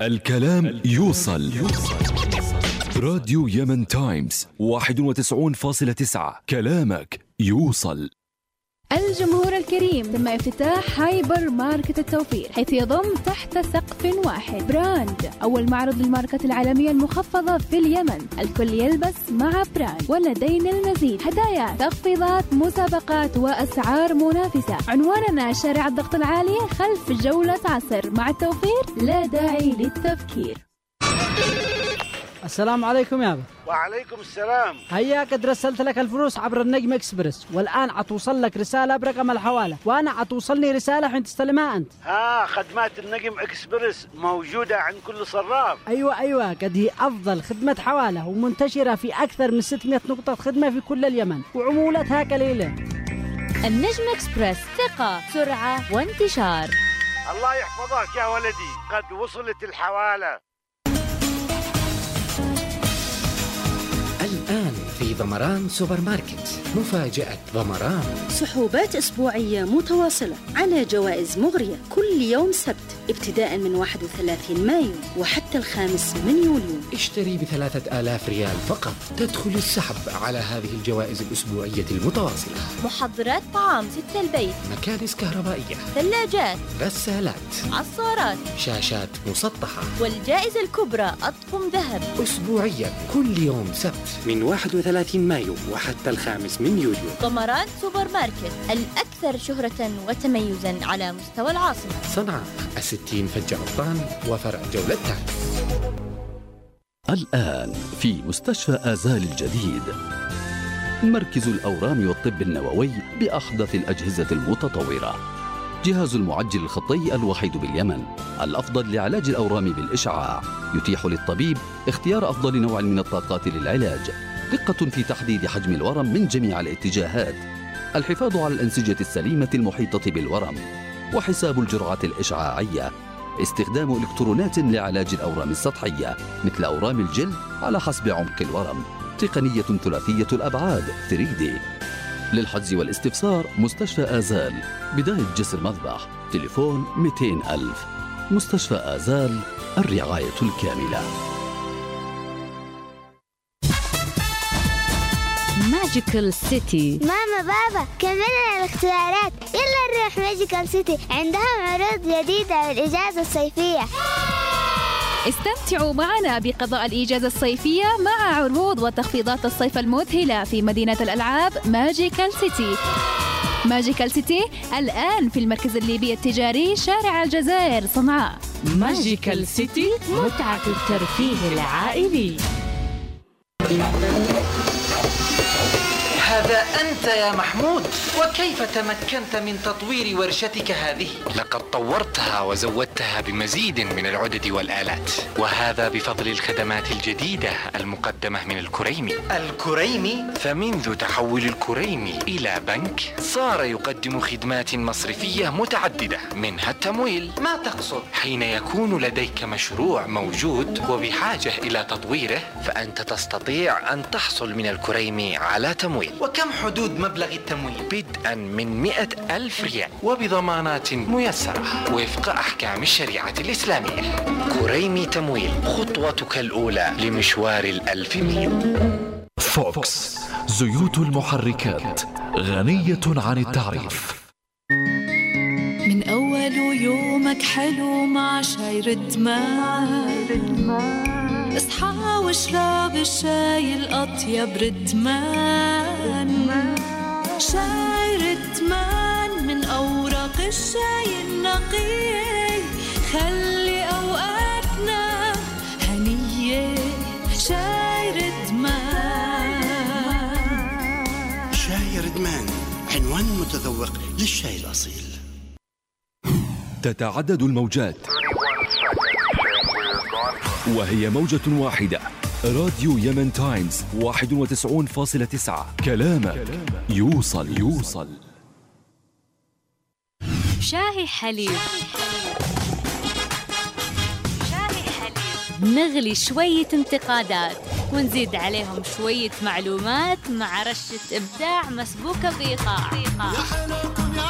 الكلام يوصل. راديو Yemen Times 91.9 كلامك يوصل. الجمهور الكريم تم افتتاح هايبر ماركت التوفير حيث يضم تحت سقف واحد. Brand أول معرض للماركات العالمية المخفضة في اليمن. الكل يلبس مع Brand. ولدينا المزيد. هدايا تخفيضات مسابقات وأسعار منافسة. عنواننا شارع الضغط العالي خلف جولة عصر. مع التوفير لا داعي للتفكير. السلام عليكم يابا وعليكم السلام. هيا قد رسلت لك الفلوس عبر النجم إكسبرس. والآن عتوصل لك رسالة برقم الحواله وأنا عتوصلني رسالة حين تستلمها أنت. ها خدمات النجم إكسبرس موجودة عند كل صراف. أيوه أيوه قد هي أفضل خدمة حوالة ومنتشرة في أكثر من 600 نقطة خدمة في كل اليمن. وعمولتها قليلة. النجم إكسبرس ثقة سرعة وانتشار. الله يحفظك يا ولدي. قد وصلت الحوالة. الآن. في ضمران سوبر ماركت مفاجأة ضمران. سحوبات أسبوعية متواصلة على جوائز مغرية كل يوم سبت ابتداء من 31 مايو وحتى الخامس من يوليو. اشتري بثلاثة آلاف ريال فقط. تدخل السحب على هذه الجوائز الأسبوعية المتواصلة. محضرات طعام ست البيت. مكانس كهربائية. ثلاجات. غسالات. عصارات. شاشات مسطحة. والجائزة الكبرى أطقم ذهب. أسبوعيا كل يوم سبت. من 31 مايو وحتى الخامس من يوليو. ضمران سوبر ماركت الأكثر شهرة وتميزا على مستوى العاصمة. صنعاء الستين فج عطان وفرع جولة الآن في مستشفى آزال الجديد. مركز الأورام والطب النووي بأحدث الأجهزة المتطورة. جهاز المعجل الخطي الوحيد باليمن الأفضل لعلاج الأورام بالإشعاع. يتيح للطبيب اختيار أفضل نوع من الطاقات للعلاج. دقة في تحديد حجم الورم من جميع الاتجاهات. الحفاظ على الأنسجة السليمة المحيطة بالورم وحساب الجرعة الإشعاعية. استخدام إلكترونات لعلاج الأورام السطحية مثل أورام الجلد على حسب عمق الورم. تقنية ثلاثية الأبعاد 3D للحجز والاستفسار مستشفى آزال. بداية جسر مذبح تليفون 200 ألف. مستشفى آزال الرعاية الكاملة. ماجيكال سيتي ماما بابا كملنا الاختيارات. يلا نروح Magical City عندهم عروض جديدة للإجازة الصيفية. استمتعوا معنا بقضاء الإجازة الصيفية مع عروض وتخفيضات الصيف المذهلة في مدينة الألعاب Magical City Magical City الآن في المركز الليبي التجاري شارع الجزائر. صنعاء Magical City متعة الترفيه العائلي. هذا أنت يا محمود؟ وكيف تمكنت من تطوير ورشتك هذه؟ لقد طورتها وزودتها بمزيد من العدد والآلات وهذا بفضل الخدمات الجديدة المقدمة من الكريمي. الكريمي؟ فمنذ تحول الكريمي إلى بنك صار يقدم خدمات مصرفية متعددة منها التمويل. ما تقصد؟ حين يكون لديك مشروع موجود وبحاجة إلى تطويره فأنت تستطيع أن تحصل من الكريمي على تمويل. وكم حدود مبلغ التمويل؟ بدءا من مئة ألف ريال. وبضمانات ميسرة. وفق أحكام الشريعة الإسلامية. كريمي تمويل خطوتك الأولى لمشوار الألف ميل فوكس زيوت المحركات غنية عن التعريف. من أول يومك حلو مع شاي رتمان اصحى واشرب الشاي الأطيب رتمان. شاي رتمان من أوراق الشاي النقية. خلي أوقاتنا هنية. شاي رتمان. شاي ردمان عنوان متذوق للشاي الأصيل. تتعدد الموجات. وهي موجة واحدة. راديو يمن تايمز 91.9 كلامك يوصل. يوصل. شاهي حليب. شاهي حليب نغلي شوية انتقادات ونزيد عليهم شوية معلومات مع رشة إبداع مسبوكة بإيقاع يا حلوكم يا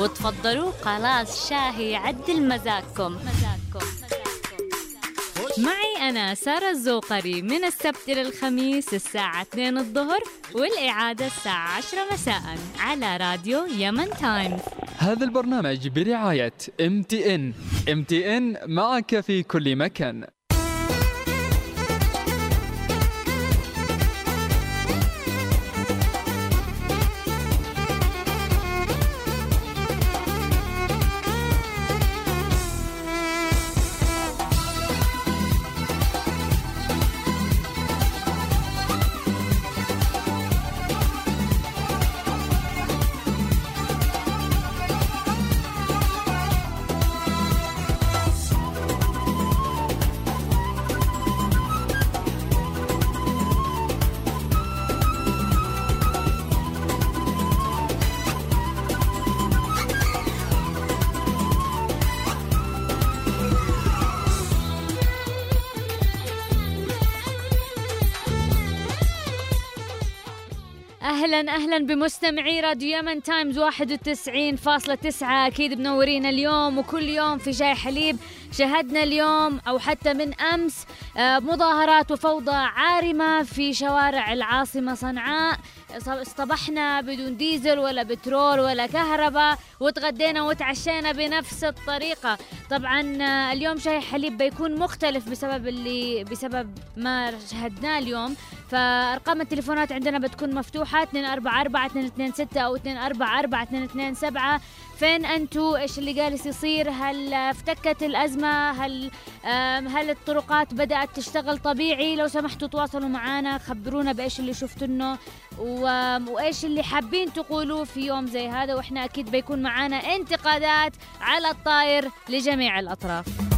وتفضلوا. خلاص شاهي يعدل مزاجكم. معي أنا سارة الزوقري من السبت إلى الخميس الساعة 2 الظهر والإعادة الساعة 10 مساء على راديو Yemen Times هذا البرنامج برعاية ام تي ان ام تي ان معك في كل مكان. بمستمعي راديو يمن تايمز 91.9 أكيد منورين اليوم وكل يوم في شاي حليب. شهدنا اليوم أو حتى من أمس آه، مظاهرات وفوضى عارمة في شوارع العاصمة صنعاء. اصطبحنا بدون ديزل ولا بترول ولا كهرباء وتغدينا وتعشينا بنفس الطريقة. طبعا آه، اليوم شاي حليب بيكون مختلف بسبب اللي بسبب ما شهدناه اليوم. فأرقام التليفونات عندنا بتكون مفتوحة 244 226 أو 244 227 فين أنتوا إيش اللي جالس يصير؟ هل افتكت الأزمة؟ هل هل الطرقات بدأت تشتغل طبيعي؟ لو سمحتوا تواصلوا معنا خبرونا بإيش اللي شفتوا و... وإيش اللي حابين تقولوه في يوم زي هذا وإحنا أكيد بيكون معانا انتقادات على الطاير لجميع الأطراف.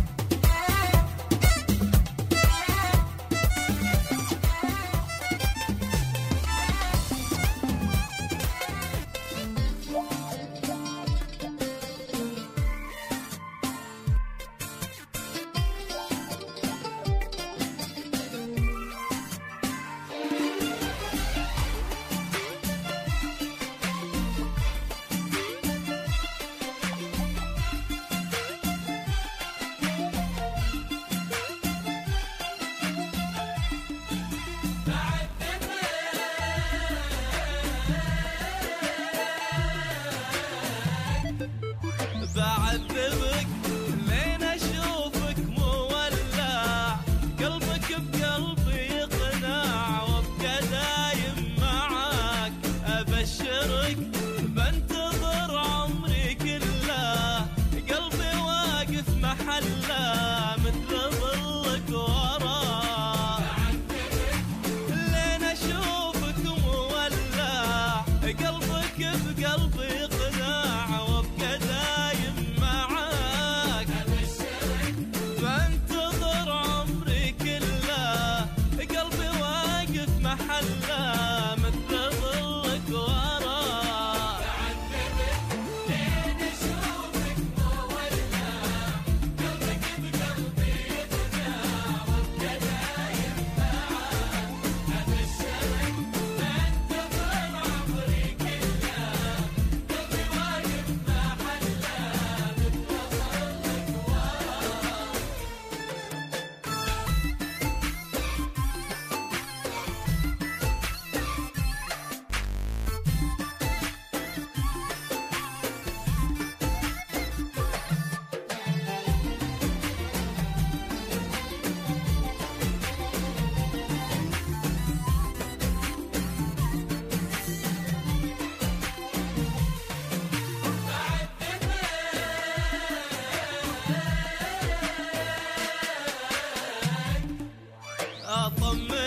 atom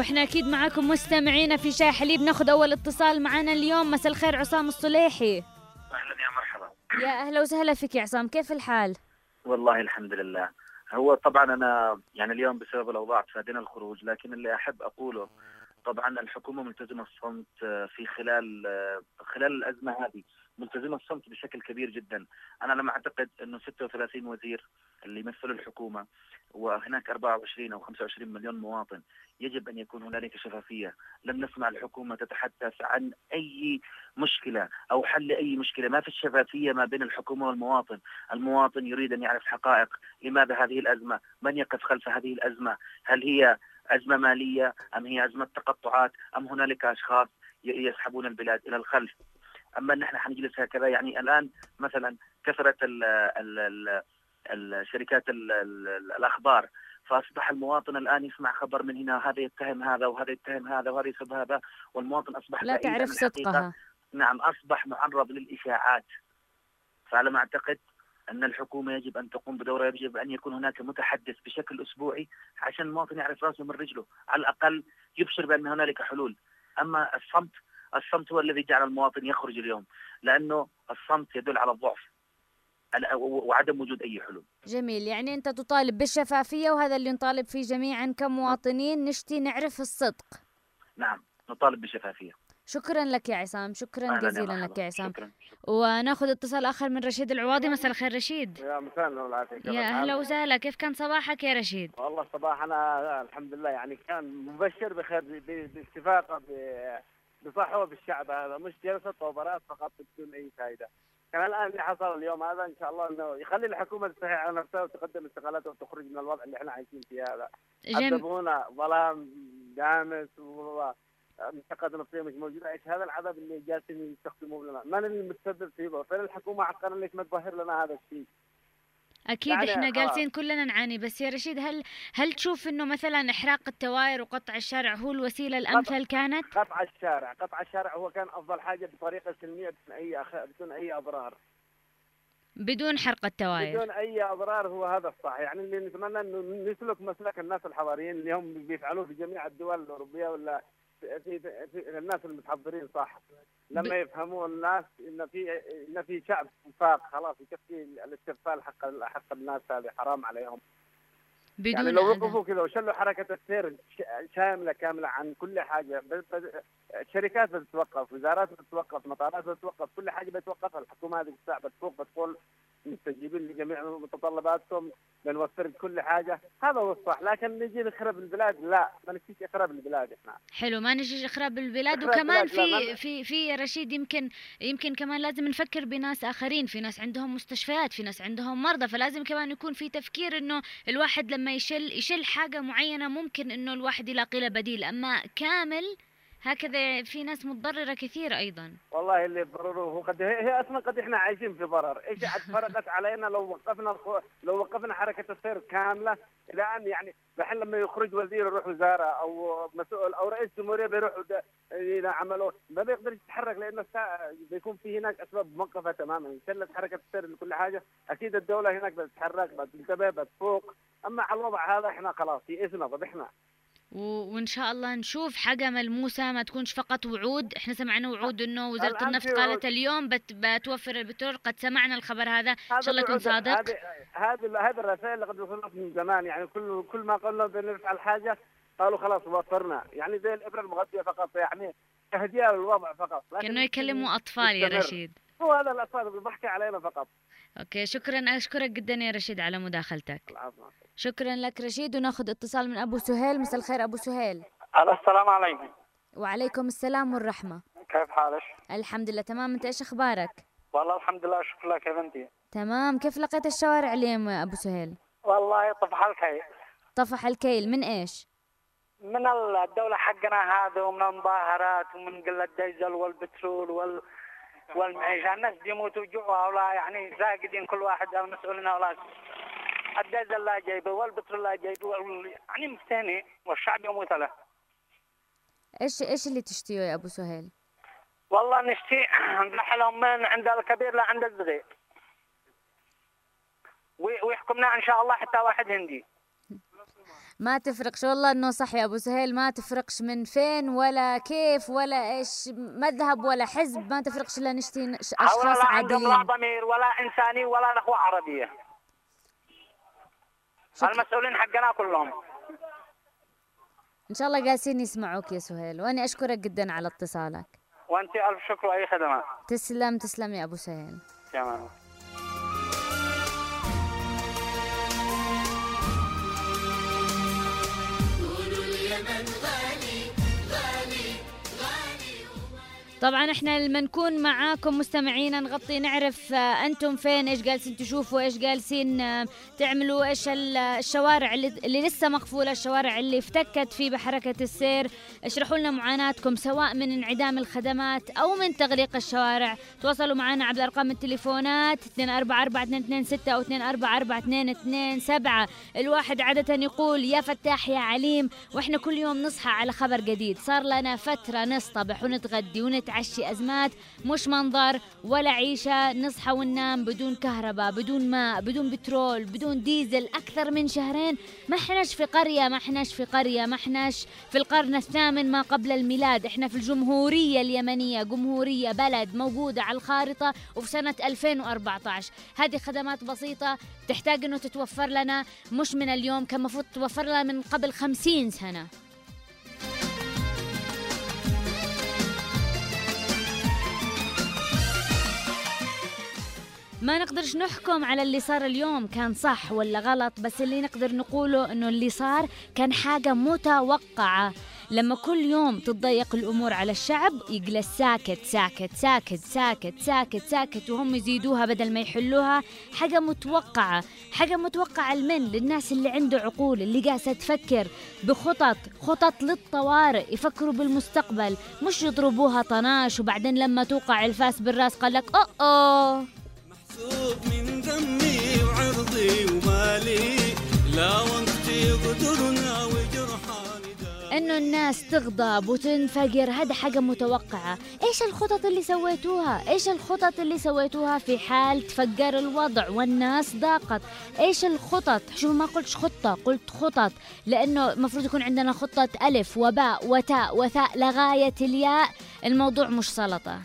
وإحنا أكيد معاكم مستمعينا في شاي حليب. ناخذ أول اتصال معنا اليوم. مساء الخير عصام الصليحي. أهلا يا مرحبا. يا أهلا وسهلا فيك يا عصام. كيف الحال؟ والله الحمد لله. هو طبعا أنا يعني اليوم بسبب الأوضاع تفادينا الخروج لكن اللي أحب أقوله طبعا الحكومة ملتزمه الصمت آه، في خلال آه، خلال الأزمة هذه. ملتزمة الصمت بشكل كبير جدا. أنا لما أعتقد إنه 36 وزير اللي يمثلوا الحكومة وهناك 24 أو 25 مليون مواطن يجب أن يكون هنالك شفافية. لم نسمع الحكومة تتحدث عن أي مشكلة أو حل أي مشكلة. ما في شفافيه ما بين الحكومة والمواطن. المواطن يريد أن يعرف حقائق. لماذا هذه الأزمة؟ من يقف خلف هذه الأزمة؟ هل هي أزمة مالية أم هي أزمة تقطعات؟ أم هنالك أشخاص يسحبون البلاد إلى الخلف؟ أما ان إحنا حنجلس هكذا يعني الآن مثلا كثرت ال ال ال الشركات ال ال الأخبار فأصبح المواطن الآن يسمع خبر من هنا هذا يتهم هذا وهذا يتهم هذا وهذا يسب هذا والمواطن أصبح لا تعرف. صدقها. نعم أصبح معرض للإشاعات. فعلى ما أعتقد أن الحكومة يجب أن تقوم بدورها يجب أن يكون هناك متحدث بشكل أسبوعي عشان المواطن يعرف رأسه من رجله. على الأقل يبشر بأن هنالك حلول. أما الصمت الصمت هو الذي جعل المواطن يخرج اليوم لأنه الصمت يدل على الضعف ال- وعدم وجود أي حلول. جميل. يعني أنت تطالب بالشفافية وهذا اللي نطالب فيه جميعا كمواطنين نشتي نعرف الصدق. نعم نطالب بشفافيه شكرا لك يا عصام شكرا جزيلا. لك يا عصام. شكرا وناخذ اتصال آخر من رشيد العواضي. مساء الخير رشيد. يا مساء النور والعافية. كيف يا؟ أهلا وسهلا. كيف كان صباحك يا رشيد؟ والله الصباح أنا الحمد لله يعني كان مبشر بخير باتفاقه ب- بصحوه بالشعب هذا مش جلسة طوبرات فقط بدون أي فائده. كان الآن اللي حصل اليوم هذا إن شاء الله إنه يخلي الحكومة تستحي على نفسها وتقدم استقالاتها وتخرج من الوضع اللي إحنا عايشين فيه هذا. عذبونا ظلام دامس و منطقة نفسية مش موجودة، إيش هذا العذاب اللي جالسين يستخدموه لنا؟ من المتسبب فيه؟ فين الحكومة حقا ليش ما تظهر لنا هذا الشيء؟ أكيد إحنا خلاص. جالسين كلنا نعاني بس يا رشيد هل هل تشوف إنه مثلا إحراق التوائر وقطع الشارع هو الوسيلة الأمثل كانت؟ قطع الشارع قطع الشارع هو كان أفضل حاجة بطريقة سلمية بدون أي أخ... بدون أي أضرار. بدون حرق التوائر بدون أي أضرار هو هذا الصح. يعني اللي نتمنى إنه نسلك مسلك الناس الحضاريين اللي هم بيفعلوه في جميع الدول الأوروبية ولا في, في, الناس المتحضرين صح لما يفهموا الناس إن في إن في شعب وفاق خلاص يكفي الاستغفال حق حق الناس هذه حرام عليهم بدون يعني لو. وقفوا كذا وشلوا حركة السير شاملة كاملة عن كل حاجة ب- ب- شركات بتتوقف وزارات بتتوقف مطارات بتتوقف كل حاجة بتوقفها الحكومة هذه الساعة بتفوق بتقول مستجيبين لجميع متطلباتكم بنوفر كل حاجة. هذا هو الصح لكن نجي نخرب البلاد؟ لا ما نجيش اخراب البلاد إحنا. حلو ما نجيش اخراب البلاد وكمان في في في رشيد يمكن يمكن كمان لازم نفكر بناس آخرين. في ناس عندهم مستشفيات في ناس عندهم مرضى فلازم كمان يكون في تفكير إنه الواحد لما يشل يشل حاجة معينة ممكن إنه الواحد يلاقي لها بديل. أما كامل هكذا في ناس متضررة كثير أيضا. والله اللي ضرره هو قد هي, أصلا قد إحنا عايشين في ضرر، عاد فرقت علينا لو وقفنا الخو... لو وقفنا حركة السير كاملة؟ إلى ان يعني الحين لما يخرج وزير يروح وزارة أو مسؤول أو رئيس جمهورية بيروح اذا عملوا ما بيقدر يتحرك الساعة بيكون في هناك أسباب موقفة تماما، شلت حركة السير لكل حاجة، أكيد الدولة هناك بتتحرك بتنتبه بتفوق، أما على الوضع هذا إحنا خلاص يئسنا ضبحنا. وإن شاء الله نشوف حاجة ملموسة ما تكونش فقط وعود. إحنا سمعنا وعود إنه وزارة النفط قالت. اليوم بت بتوفر البترول. قد سمعنا الخبر هذا. إن شاء الله يكون صادق. هذه هذه الرسائل اللي قد وصلت من زمان. يعني كل كل ما قلنا بنفعل حاجة قالوا خلاص وفرنا. يعني زي الإبرة المغذية فقط. يعني تهدئة للوضع فقط. كأنه يكلموا أطفال يا. رشيد. هو هذا الأطفال بيضحكوا علينا فقط. أوكي شكرا. أشكرك جدا يا رشيد على مداخلتك. العفو. شكرا لك رشيد وناخذ اتصال من أبو سهيل. مساء الخير أبو سهيل. السلام عليكم. وعليكم السلام والرحمة. كيف حالك؟ الحمد لله تمام. أنت إيش أخبارك؟ والله الحمد لله شكرا لك. كيف أنت؟ تمام. كيف لقيت الشوارع اليوم يا أبو سهيل؟ والله طفح الخير طفح الكيل. من إيش؟ من الدولة حقنا هذا ومن المظاهرات ومن قلة الديزل والبترول وال والمعيشة. الناس بيموتوا جوع ولا يعني زاقدين كل واحد المسؤولين ولا الديزل لا جايبه والبترول لا جايبه يعني مفتهني والشعب يموت له إيش إيش اللي تشتيه يا أبو سهيل؟ والله نشتي نرحلهم من عند الكبير لعند الصغير. وي- ويحكمنا إن شاء الله حتى واحد هندي. ما تفرقش والله إنه صح يا أبو سهيل ما تفرقش من فين ولا كيف ولا إيش مذهب ولا حزب ما تفرقش الا نشتي أشخاص لا عندهم لا عادلين ضمير ولا إنساني ولا نخوه عربية. المسؤولين حقنا كلهم. إن شاء الله جالسين يسمعوك يا سهيل وأنا أشكرك جدا على اتصالك. وأنت ألف شكر وأي خدمة. تسلم تسلم يا أبو سهيل. تمام. طبعا إحنا لما نكون معاكم مستمعين نغطي نعرف آه، أنتم فين؟ إيش جالسين تشوفوا؟ إيش جالسين آه، تعملوا؟ إيش ال- الشوارع اللي, اللي لسه مقفولة؟ الشوارع اللي افتكت في بحركة السير؟ اشرحوا لنا معاناتكم سواء من انعدام الخدمات أو من تغليق الشوارع. تواصلوا معنا عبر أرقام التليفونات 244226 أو 244227 الواحد عادة يقول يا فتاح يا عليم. وإحنا كل يوم نصحى على خبر جديد. صار لنا فترة نصطبح ونتغدي ونتعشي أزمات مش منظر ولا عيشة نصحى وننام بدون كهرباء بدون ماء بدون بترول بدون ديزل أكثر من شهرين. ما إحناش في قرية ما إحناش في قرية ما إحناش في القرن الثامن ما قبل الميلاد. إحنا في الجمهورية اليمنية جمهورية بلد موجودة على الخارطة وفي سنة 2014 هذه خدمات بسيطة تحتاج إنه تتوفر لنا مش من اليوم كان المفروض توفر لنا من قبل 50 سنة. ما نقدرش نحكم على اللي صار اليوم كان صح ولا غلط؟ بس اللي نقدر نقوله إنه اللي صار كان حاجة متوقعة. لما كل يوم تتضيق الأمور على الشعب يجلس ساكت ساكت ساكت ساكت ساكت ساكت وهم يزيدوها بدل ما يحلوها. حاجة متوقعة حاجة متوقعة لمن؟ للناس اللي عنده عقول اللي قاعدة تفكر بخطط خطط للطوارئ يفكروا بالمستقبل مش يضربوها طناش وبعدين لما توقع الفاس بالراس قال لك أوه! من دمي وعرضي ومالي. لا وقت يقدرنا وجرحاني إنه الناس تغضب وتنفجر هذا حاجة متوقعة. إيش الخطط اللي سويتوها؟ إيش الخطط اللي سويتوها في حال تفجر الوضع والناس ضاقت؟ إيش الخطط؟ شوف ما قلتش خطة قلت خطط. لأنه المفروض يكون عندنا خطة ألف وباء وتاء وثاء لغاية الياء. الموضوع مش سلطة.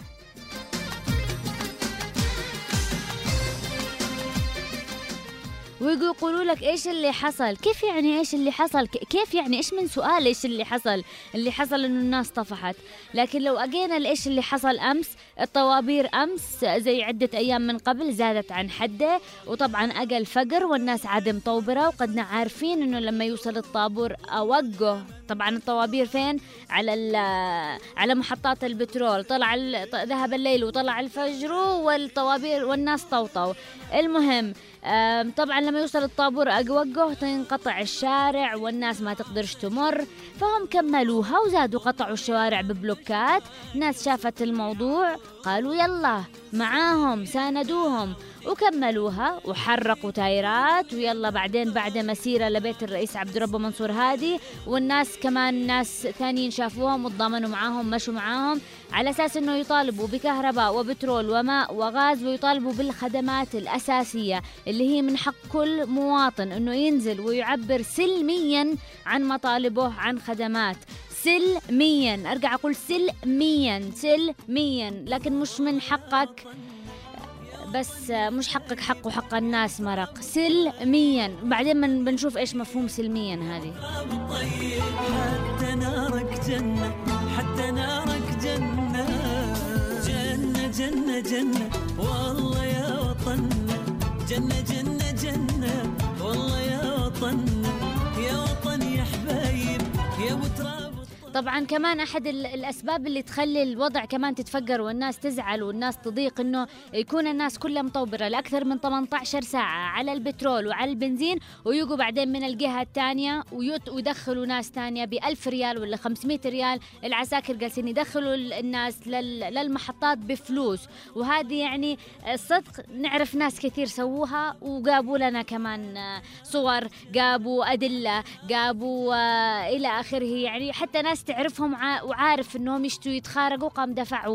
ويجوا يقولوا لك إيش اللي حصل؟ كيف يعني إيش اللي حصل؟ كيف يعني إيش من سؤال إيش اللي حصل؟ اللي حصل إنه الناس طفحت. لكن لو أجينا لإيش اللي حصل أمس الطوابير أمس زي عدة أيام من قبل زادت عن حده وطبعا أقل فقر والناس عاد مطوبره وقدنا عارفين إنه لما يوصل الطابور أوقه. طبعا الطوابير فين؟ على على محطات البترول. طلع ذهب الليل وطلع الفجر والطوابير والناس طوطوا. المهم طبعا لما يوصل الطابور أوقه تنقطع الشارع والناس ما تقدرش تمر فهم كملوها وزادوا قطعوا الشوارع ببلوكات. ناس شافت الموضوع قالوا يلا معاهم ساندوهم. وكملوها. وحرقوا تايرات. ويلا بعدين بعد مسيرة لبيت الرئيس عبد ربه منصور هادي. والناس كمان ناس ثانيين شافوهم وتضامنوا معاهم مشوا معاهم. على أساس أنه يطالبوا بكهرباء وبترول وماء وغاز ويطالبوا بالخدمات الأساسية اللي هي من حق كل مواطن. أنه ينزل ويعبر سلميا عن مطالبه عن خدمات. سلميا. أرجع أقول سلميا. سلميا. لكن مش من حقك. بس مش حقك حق وحق الناس مرق. سلميا. بعدين من بنشوف إيش مفهوم سلميا هذه. حتى نارك جنة حتى نارك جنة. جنة جنة جنة. والله يا جنة جنة جنة. طبعا كمان أحد ال- الأسباب اللي تخلي الوضع كمان تتفجر والناس تزعل والناس تضيق إنه يكون الناس كلها مطوبره لأكثر من 18 ساعة على البترول وعلى البنزين ويجوا بعدين من الجهة الثانية ويدخلوا ناس ثانية ب 1000 ريال ولا 500 ريال. العساكر جالسين يدخلوا ال- الناس لل- للمحطات بفلوس. وهذه يعني الصدق نعرف ناس كثير سووها وجابوا لنا كمان صور جابوا أدلة جابوا آه، إلى آخره. يعني حتى ناس تعرفهم وع- وعارف إنهم يشتوا يتخارقوا قام دفع.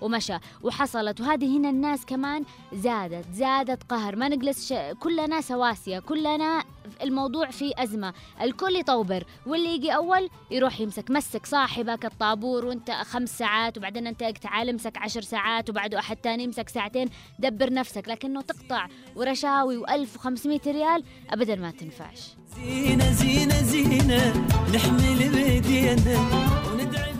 ومشى. وحصلت. وهذه هنا الناس كمان زادت زادت قهر. ما نجلس ش... كلنا سواسية كلنا الموضوع فيه أزمة. الكل يطوبر واللي يجي أول يروح يمسك. مسك صاحبك الطابور وانت خمس ساعات وبعدين انت تعال امسك عشر ساعات وبعده أحد تاني يمسك ساعتين. دبر نفسك. لكنه تقطع ورشاوي و1500 ريال أبدا ما تنفعش. زينة زينة زينة نحمل بيدينا وندعي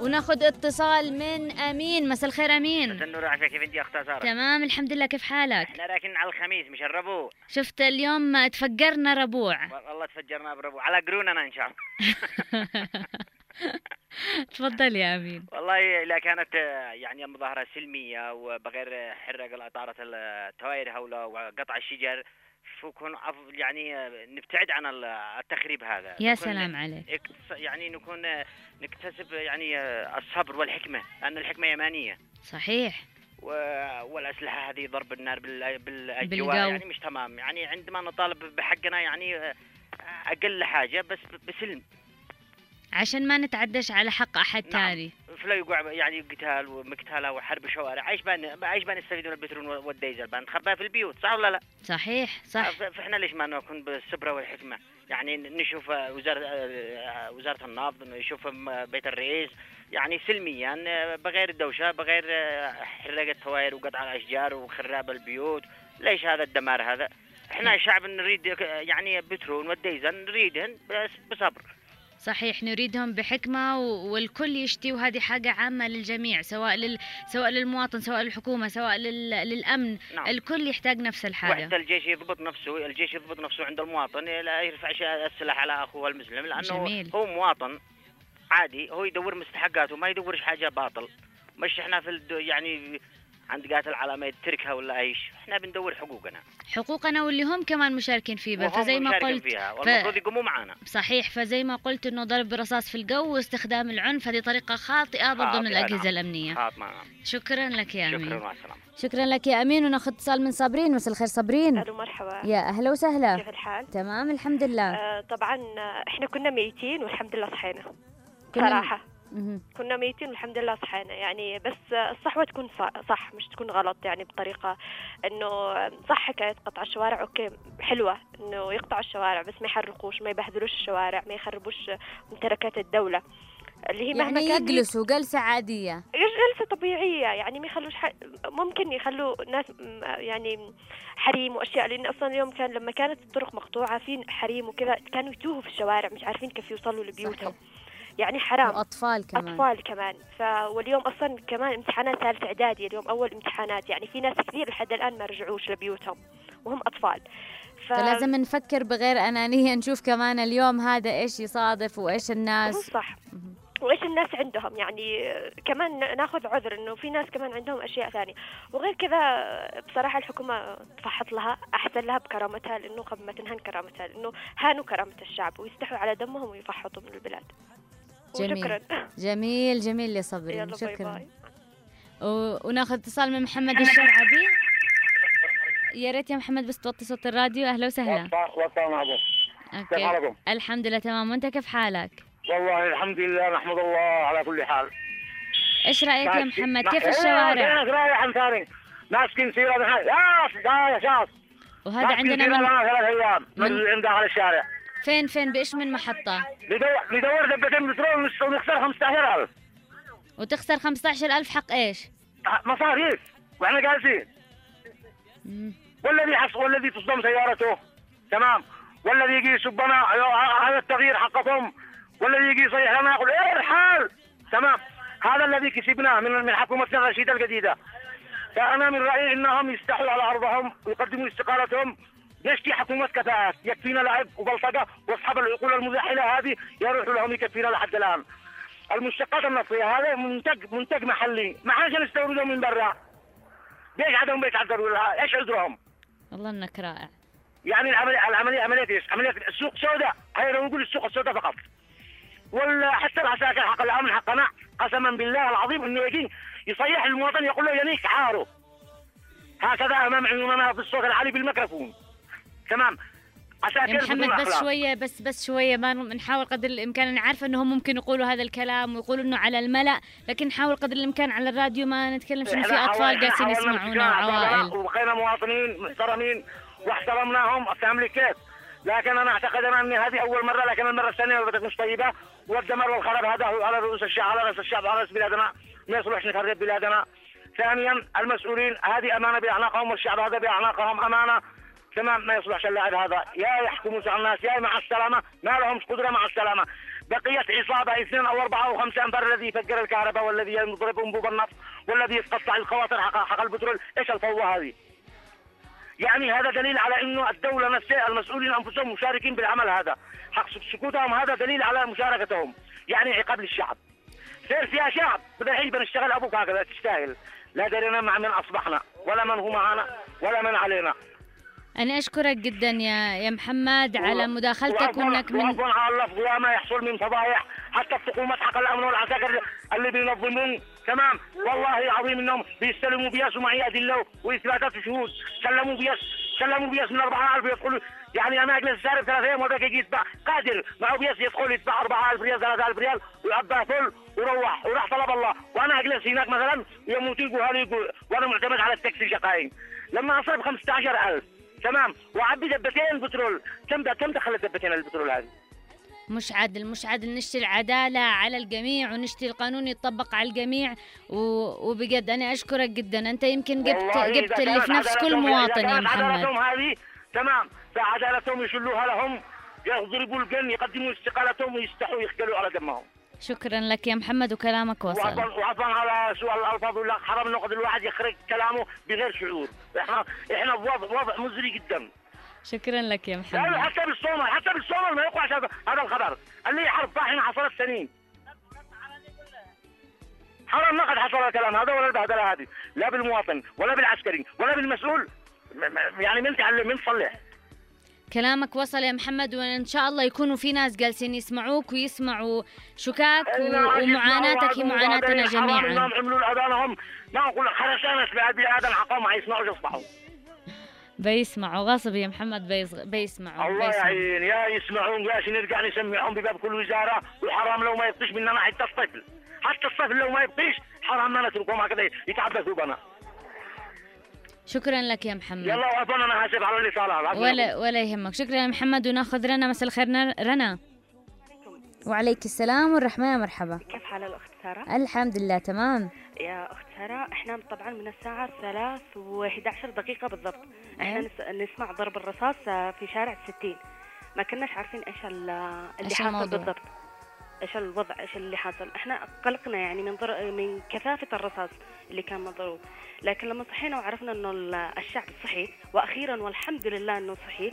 وناخذ اتصال من أمين. مساء الخير أمين. النور عشان كيف انت يا اخت ساره تمام الحمد لله. كيف حالك؟ إحنا راكن على الخميس مش الربوع. شفت اليوم تفجرنا ربوع. والله تفجرنا بربوع. على قروننا إن شاء الله. تفضل يا أمين. والله لا كانت يعني مظاهرة سلمية وبغير حرق الاطارات التوائر هولا وقطع الشجر فكون أف- يعني نبتعد عن ال- التخريب هذا. يا سلام عليك. يعني نكون نكتسب يعني الصبر والحكمة لأن الحكمة يمانية. صحيح. و- والأسلحة هذه ضرب النار بال- بالأجواء بالجو. يعني مش تمام. يعني عندما نطالب بحقنا يعني أقل حاجة بس بسلم. عشان ما نتعدش على حق أحد نعم. تاني فلا يقع يعني قتال ومقتلة وحرب شوارع إيش بان إيش بان نستفيد من البترول والديزل بان نخباها في البيوت صح ولا لا؟ صحيح صح فإحنا ليش ما نكون بالصبره والحكمة؟ يعني نشوف وزارة آه، وزارة النفط نشوف بيت الرئيس يعني سلميا آه، بغير دوشه بغير آه، حرقة توائر وقطع الأشجار وخراب البيوت ليش هذا الدمار هذا؟ إحنا شعب نريد يعني بترول والديزل نريدهن بس بصبر صحيح نريدهم بحكمة والكل يشتي وهذه حاجة عامة للجميع سواء لل... سواء للمواطن سواء للحكومة سواء لل... للأمن نعم. الكل يحتاج نفس الحاجة وحتى الجيش يضبط نفسه الجيش يضبط نفسه عند المواطن لا يرفعش السلاح على أخوه المسلم لأنه جميل. هو مواطن عادي هو يدور مستحقاته ما يدورش حاجة باطل مش إحنا في الد... يعني عند قاتل على ما يتركها ولا أيش؟ إحنا بندور حقوقنا. حقوقنا واللي هم كمان مشاركين فيه وهم فزي ما مشاركين قلت فيها. ف... والمفروض يقوموا معنا صحيح. فزي ما قلت إنه ضرب برصاص في الجو واستخدام العنف. هذه طريقة خاطئة برضو من خاطئة، الأجهزة نعم. الأمنية. خاطئة نعم. شكرا لك يا أمين شكرا شكرا لك يا أمين. وناخذ اتصال من صابرين. مساء الخير صابرين. ألو مرحبا. يا أهلا وسهلا. كيف الحال؟ تمام الحمد لله. آه طبعا آه، إحنا كنا ميتين والحمد لله صحينا. مهم. كنا ميتين والحمد لله صحينا. يعني بس الصحوة تكون صح مش تكون غلط يعني بطريقة إنه صح حكاية قطع الشوارع. أوكي حلوة إنه يقطعوا الشوارع بس ما يحرقوش ما يبهدلوش الشوارع ما يخربوش ممتلكات الدولة. اللي هي مهما يعني كان هي- يجلسوا جلسة عادية. جلسة طبيعية. يعني ما يخلوش ح... ممكن يخلوا ناس يعني حريم وأشياء. لأن أصلا اليوم كان لما كانت الطرق مقطوعة في حريم وكذا كانوا يتوهوا في الشوارع مش عارفين كيف يوصلوا لبيوتهم. يعني حرام. وأطفال كمان. أطفال كمان. ف واليوم أصلا كمان امتحانات ثالث إعدادي اليوم أول امتحانات. يعني في ناس كثير لحد الآن ما رجعوش لبيوتهم وهم أطفال. ف... فلازم نفكر بغير أنانية نشوف كمان اليوم هذا إيش يصادف وإيش هو الناس صح وإيش الناس عندهم؟ يعني كمان ناخذ عذر إنه في ناس كمان عندهم أشياء ثانية. وغير كذا بصراحة الحكومة تفحط لها أحسن لها بكرامتها لإنه قبل ما تنهن كرامتها لإنه هانوا كرامة الشعب ويستحوا على دمهم ويفحطوا من البلاد. جميل. وشكرا. جميل جميل يا صبرين يلا bye شكرا. bye. و... وناخذ اتصال من محمد الشرعبي يا ريت يا محمد بس توطي صوت الراديو. أهلا وسهلا. أوكي. حالكم؟ الحمد لله تمام. وأنت كيف حالك؟ والله الحمد لله نحمد الله على كل حال. إيش رأيك يا. محمد؟ كيف إيه، الشوارع؟ رايح عن ثاني. من حال يا يا وهذا عندنا من ثلاث أيام من من- عند داخل الشارع. فين فين بإيش من محطة؟ ندور ندور دبتين بترول ونخسر 15000 وتخسر 15000 حق إيش؟ مصاريف. وإحنا جالسين. والذي حص والذي تصدم سيارته. تمام. والذي يجي يسبنا هذا التغيير حقكم. والذي يجي يصيح لنا. يقول إيه الحال؟ تمام. هذا الذي كسبناه من من حكومتنا الرشيده الجديدة. فأنا من رأيي إنهم يستحوا على أرضهم ويقدموا استقالتهم نشتي حكومة كفاءات يكفينا لعب وبلطجة وأصحاب العقول المزاحلة هذه؟ يروحوا لهم يكفينا لحد الآن. المشتقات النفطية هذا منتج منتج محلي. ما حاجة نستورده من برا. ليش عدم بيتعذروا؟ إيش عذرهم؟ والله إنك رائع. يعني العملية العملية عملية إيش؟ عملية السوق سوداء. هي لو نقول السوق السوداء فقط. ولا حتى العساكر حق الأمن حقنا قسما بالله العظيم إنه يجي يصيح المواطن يقول له يليك عاره هكذا أمام عيوننا بالصوت العالي بالميكروفون. تمام. يا بدون محمد بس أخلاق. شوية بس بس شوية ما نحاول قدر الإمكان أنا عارفة إنهم ممكن يقولوا هذا الكلام ويقولوا إنه على الملأ لكن نحاول قدر الإمكان على الراديو ما نتكلم شنو في أطفال حاولنا يسمعونا. وعوائل وبقينا مواطنين محترمين واحترمناهم فاهم لي كيف. لكن أنا أعتقد أنا ان هذه أول مرة لكن المرة الثانية بدت مش طيبة. والدمر والخراب هذا على رؤوس الشعب على رأس الشعب على رأس بلادنا. ما يصلحش نخرب بلادنا. ثانيا المسؤولين هذه أمانة بأعناقهم والشعب هذا بأعناقهم أمانة. تمام ما يصلحش اللاعب هذا. يا يحكموا على الناس يا مع السلامة. ما لهم قدرة مع السلامة. بقيت عصابة اثنين أو أربعة أو خمسة. انفار الذي يفجر الكهرباء والذي يضرب أنبوب النفط والذي يتقطع الخواطر حق, حق البترول. إيش الفوضى هذه؟ يعني هذا دليل على إنه الدولة نفسها المسؤولين أنفسهم مشاركين بالعمل هذا. حق سكوتهم هذا دليل على مشاركتهم يعني عقاب للشعب. سير فيها شعب بدنا نعيش بنشتغل أبوك هكذا تستاهل. لا درينا مع من أصبحنا ولا من هو معنا ولا من علينا. أنا أشكرك جدا يا يا محمد على مداخلتك وانك من وعفواً على اللفظ وما يحصل من فضايح حتى الحكومات حق الأمن والعساكر اللي بينظمون. تمام؟ والله العظيم إنهم بيستلموا بياس ومعي ادله وإثباتات وشهود. سلموا بياس سلموا بياس من 4000 يدخلوا يعني أنا أجلس سارب ثلاث أيام وذاك يجي يدفع قادر. معه بياس يدخل يدفع 4000 ريال 3000 ريال ويعبى فل وروح وراح طلب الله. وأنا أجلس هناك مثلا يموت يقول وأنا معتمد على التاكسي شقاين لما أصرف 15000 تمام. وعبي دبتين بترول كم كم دخلت دبتين البترول هذه؟ مش عادل مش عادل. نشتي العدالة على الجميع ونشتي القانون يطبق على الجميع. و... وبجد أنا أشكرك جدا. أنت يمكن جبت جبت اللي في نفس كل مواطن يا كانت عدالتهم محمد هذه تمام. فعدالتهم يشلوها لهم يضربوا الجن يقدموا استقالتهم ويستحوا يخجلوا على دمهم. شكرا لك يا محمد وكلامك وصل. وعفوا وعفوا على سؤال الألفاظ ولا حرام نقد الواحد يخرج كلامه بغير شعور. إحنا إحنا بوضع وضع مزري جدا. شكرا لك يا محمد. حتى بالصومال حتى بالصومال ما يقع هذا هذا الخبر. اللي حرب طاحنه حصلت سنين. حرام نقد حصل الكلام هذا ولا البهدلة هذه. لا بالمواطن ولا بالعسكري ولا بالمسؤول. يعني من تعلم من تصلح كلامك وصل يا محمد وإن شاء الله يكونوا في ناس جالسين يسمعوك ويسمعوا شكاك. ومعاناتك هي معاناتنا جميعا. إنهم عملوا الاذانهم ما أقول لك خرسانه بني آدم حقهم ما يسمعوا يصبحوا؟ بيسمعوا غصب يا محمد بيص... بيسمعوا الله بيسمعوا. يعين يا يسمعون يا نرجع نسمعهم بباب كل وزارة وحرام لو ما يبقيش مننا حتى الطفل. حتى الطفل لو ما يبقيش حرام ما نتركهم هكذا يتعبثوا بنا. شكرا لك يا محمد. يلا وعفوا أنا اسف على الاتصال. ولا ولا يهمك. شكرا يا محمد وناخذ رنا مساء الخير. رنا. وعليك السلام والرحمة يا مرحبا. كيف حال الأخت سارة؟ الحمد لله تمام. يا أخت سارة إحنا طبعا من الساعة ثلاث و11 دقيقة بالضبط. إحنا أيه. نس... نسمع ضرب الرصاص في شارع الستين ما كناش عارفين ال- اللي حاصل؟ بالضبط. إيش الوضع إيش اللي حاصل. إحنا قلقنا يعني من ضر... من كثافة الرصاص اللي كان مضروب. لكن لما صحينا وعرفنا ال- الشعب صحي وأخيرا والحمد لله إنه صحي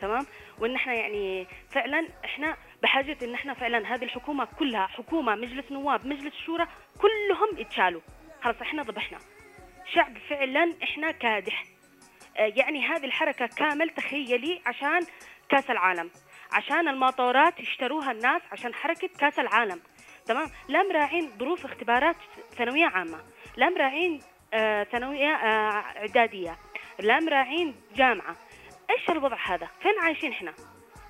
تمام؟ وإن إحنا يعني فعلا إحنا بحاجة إن إحنا فعلا هذه الحكومة كلها حكومة مجلس نواب مجلس شورى كلهم يتشالوا. خلاص إحنا ذبحنا. شعب فعلا إحنا كادح. آه، يعني هذه الحركة كامل تخيلي عشان كأس العالم. عشان المطارات يشتروها الناس عشان حركة كأس العالم. تمام؟ لا مراعين ظروف اختبارات ثانوية عامة. لا مراعين آه، ثانوية آه، إعدادية. لا مراعين جامعة. إيش الوضع هذا؟ فين عايشين إحنا؟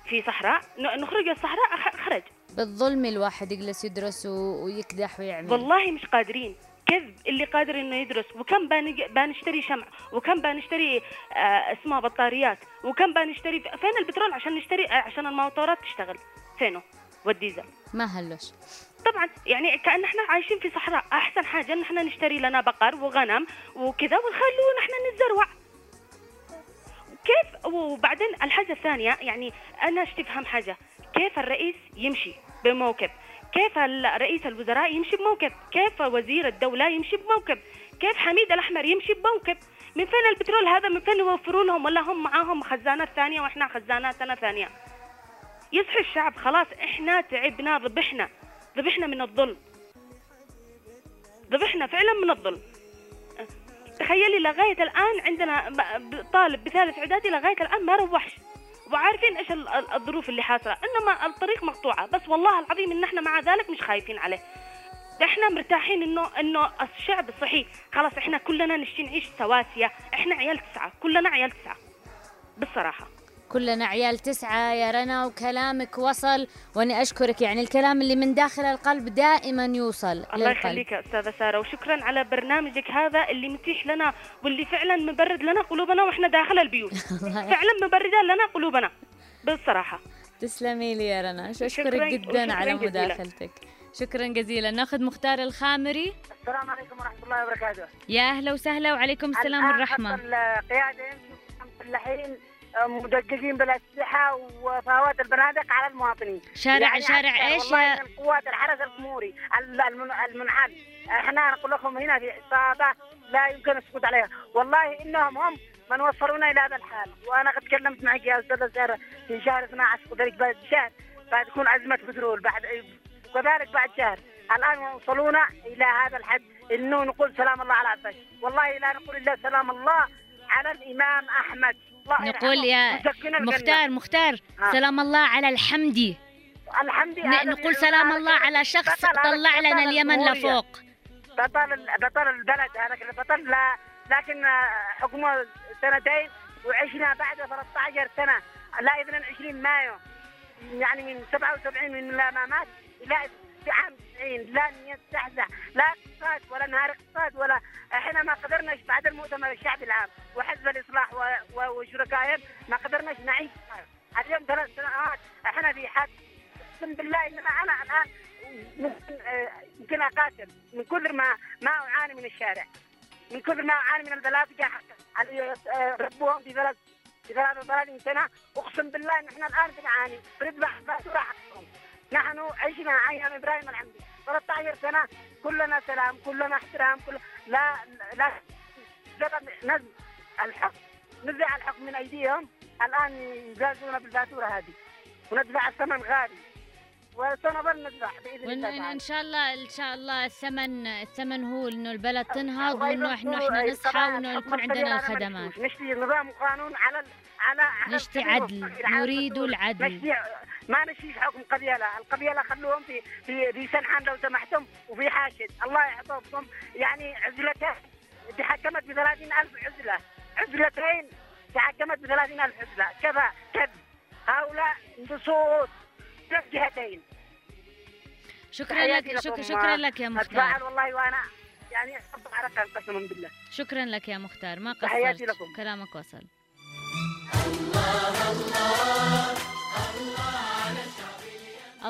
في صحراء؟ نخرج الصحراء خرج بالظلم الواحد يجلس يدرس ويكدح ويعمل. والله مش قادرين. كيف اللي قادر إنه يدرس وكم بنشتري شمع وكم بنشتري آه اسمها بطاريات وكم بنشتري فين البترول عشان نشتري آه عشان الموتورات تشتغل؟ فينه؟ والديزل ما هلوش طبعا يعني كأن إحنا عايشين في صحراء. أحسن حاجة إن إحنا نشتري لنا بقر وغنم وكذا ونخلوه نحن نتزرع. كيف؟ وبعدين الحاجة الثانية يعني أنا إيش تفهم حاجة؟ كيف الرئيس يمشي بموكب؟ كيف رئيس الوزراء يمشي بموكب كيف وزير الدولة يمشي بموكب كيف حميد الأحمر يمشي بموكب من فين البترول هذا؟ من فين يوفروا لهم؟ ولا هم معاهم خزانات ثانية وإحنا خزاناتنا ثانية. يصحي الشعب خلاص إحنا تعبنا ذبحنا. ذبحنا من الظلم. ذبحنا فعلا من الظلم. تخيلي لغاية الآن عندنا طالب بثالث إعدادي لغاية الآن ما روحش. وعارفين إيش ال- ال- الظروف اللي حاصلة. إنما الطريق مقطوعة. بس والله العظيم إن إحنا مع ذلك مش خايفين عليه. إحنا مرتاحين انه إنه الشعب الصحي خلاص إحنا كلنا نشتي نعيش سواسية. إحنا عيال تسعة. كلنا عيال تسعة. بالصراحه كلنا عيال تسعة يا رنا وكلامك وصل. وأنا أشكرك يعني الكلام اللي من داخل القلب دائما يوصل الله للقلب. يخليك يا أستاذة سارة. وشكرا على برنامجك هذا اللي متيح لنا واللي فعلا مبرد لنا قلوبنا وإحنا داخل البيوت. فعلا مبردة لنا قلوبنا بالصراحة. تسلمي لي يا رنا. شكراً- أشكرك جدا على. مداخلتك. شكرا جزيلا. ناخذ مختار الخامري. السلام عليكم ورحمة الله وبركاته. يا أهلا وسهلا وعليكم السلام خط القياده يمشي مسلحين مدققين بالأسلحة وفوات البنادق على المواطنين. شارع- يعني شارع والله من قوات الحرس الجمهوري ال- المن- المنحل إحنا نقول لكم هنا في عصابة لا يمكن السكوت عليها. والله إنهم هم من وصلونا إلى هذا الحال. وأنا قد تكلمت معك يا استاذه ساره في شهر 12 وذلك بعد شهر. بعد تكون أزمة بترول بعد وذلك بعد شهر. الآن وصلونا إلى هذا الحد. إنه نقول سلام الله على عباس والله لا نقول إلا سلام الله على الإمام أحمد. نقول يا. مختار مختار ها. سلام الله على الحمدي الحمد ن- نقول سلام الله على شخص طلع لنا اليمن لفوق بطل بطل البلد هذاك البطل لا لكن آه، حكمه سنتين وعشنا بعد 13 سنة لا اذن 20 مايو يعني من 77 من لما مات إلى في عام 90 لن يستحزح لا اقتصاد ولا نهار اقتصاد ولا إحنا ما قدرناش بعد المؤتمر الشعبي العام وحزب الإصلاح وشركائهم ما قدرناش نعيش اليوم ثلاث سنوات إحنا في حد أقسم بالله ان أنا الآن آه، يمكن اقاتل من كثر ما ما أعاني من الشارع من كثر ما أعاني من البلادقه اللي آه، ربوهم في بلد في 33 سنة أقسم بالله إن إحنا الآن بنعاني بنذبح فاتوره حقهم. نحن عشنا أيام إبراهيم الحمدي 13 سنة كلنا سلام كلنا احترام كل لا لا نزع الحكم نزع الحكم من أيديهم. الآن يجازونا بالفاتورة هذه. وندفع الثمن غالي. وسنظل ندفع بإذن الله. إن شاء الله إن شاء الله الثمن الثمن هو إنه البلد تنهض وإنه إحنا إحنا نصحى وإنه يكون عندنا الخدمات. نشتي نظام وقانون على على على نشتي عدل. نريد. العدل. نشتي ما نشتيش حكم قبيله، القبيلة خلوهم في في في سنحان لو سمحتم وفي حاشد، الله يحفظكم يعني عزلتين. تحكمت ب 30000 عزلة، عزلتين. تحكمت ب 30000 عزلة، كذا. كذب هؤلاء نصوص. من الجهتين شكرا لك شك شكرا لك يا أتفاعل مختار والله وأنا يعني احب عرقا قسما بالله. شكرا لك يا مختار. ما قصرت. لكم. كلامك وصل. الله.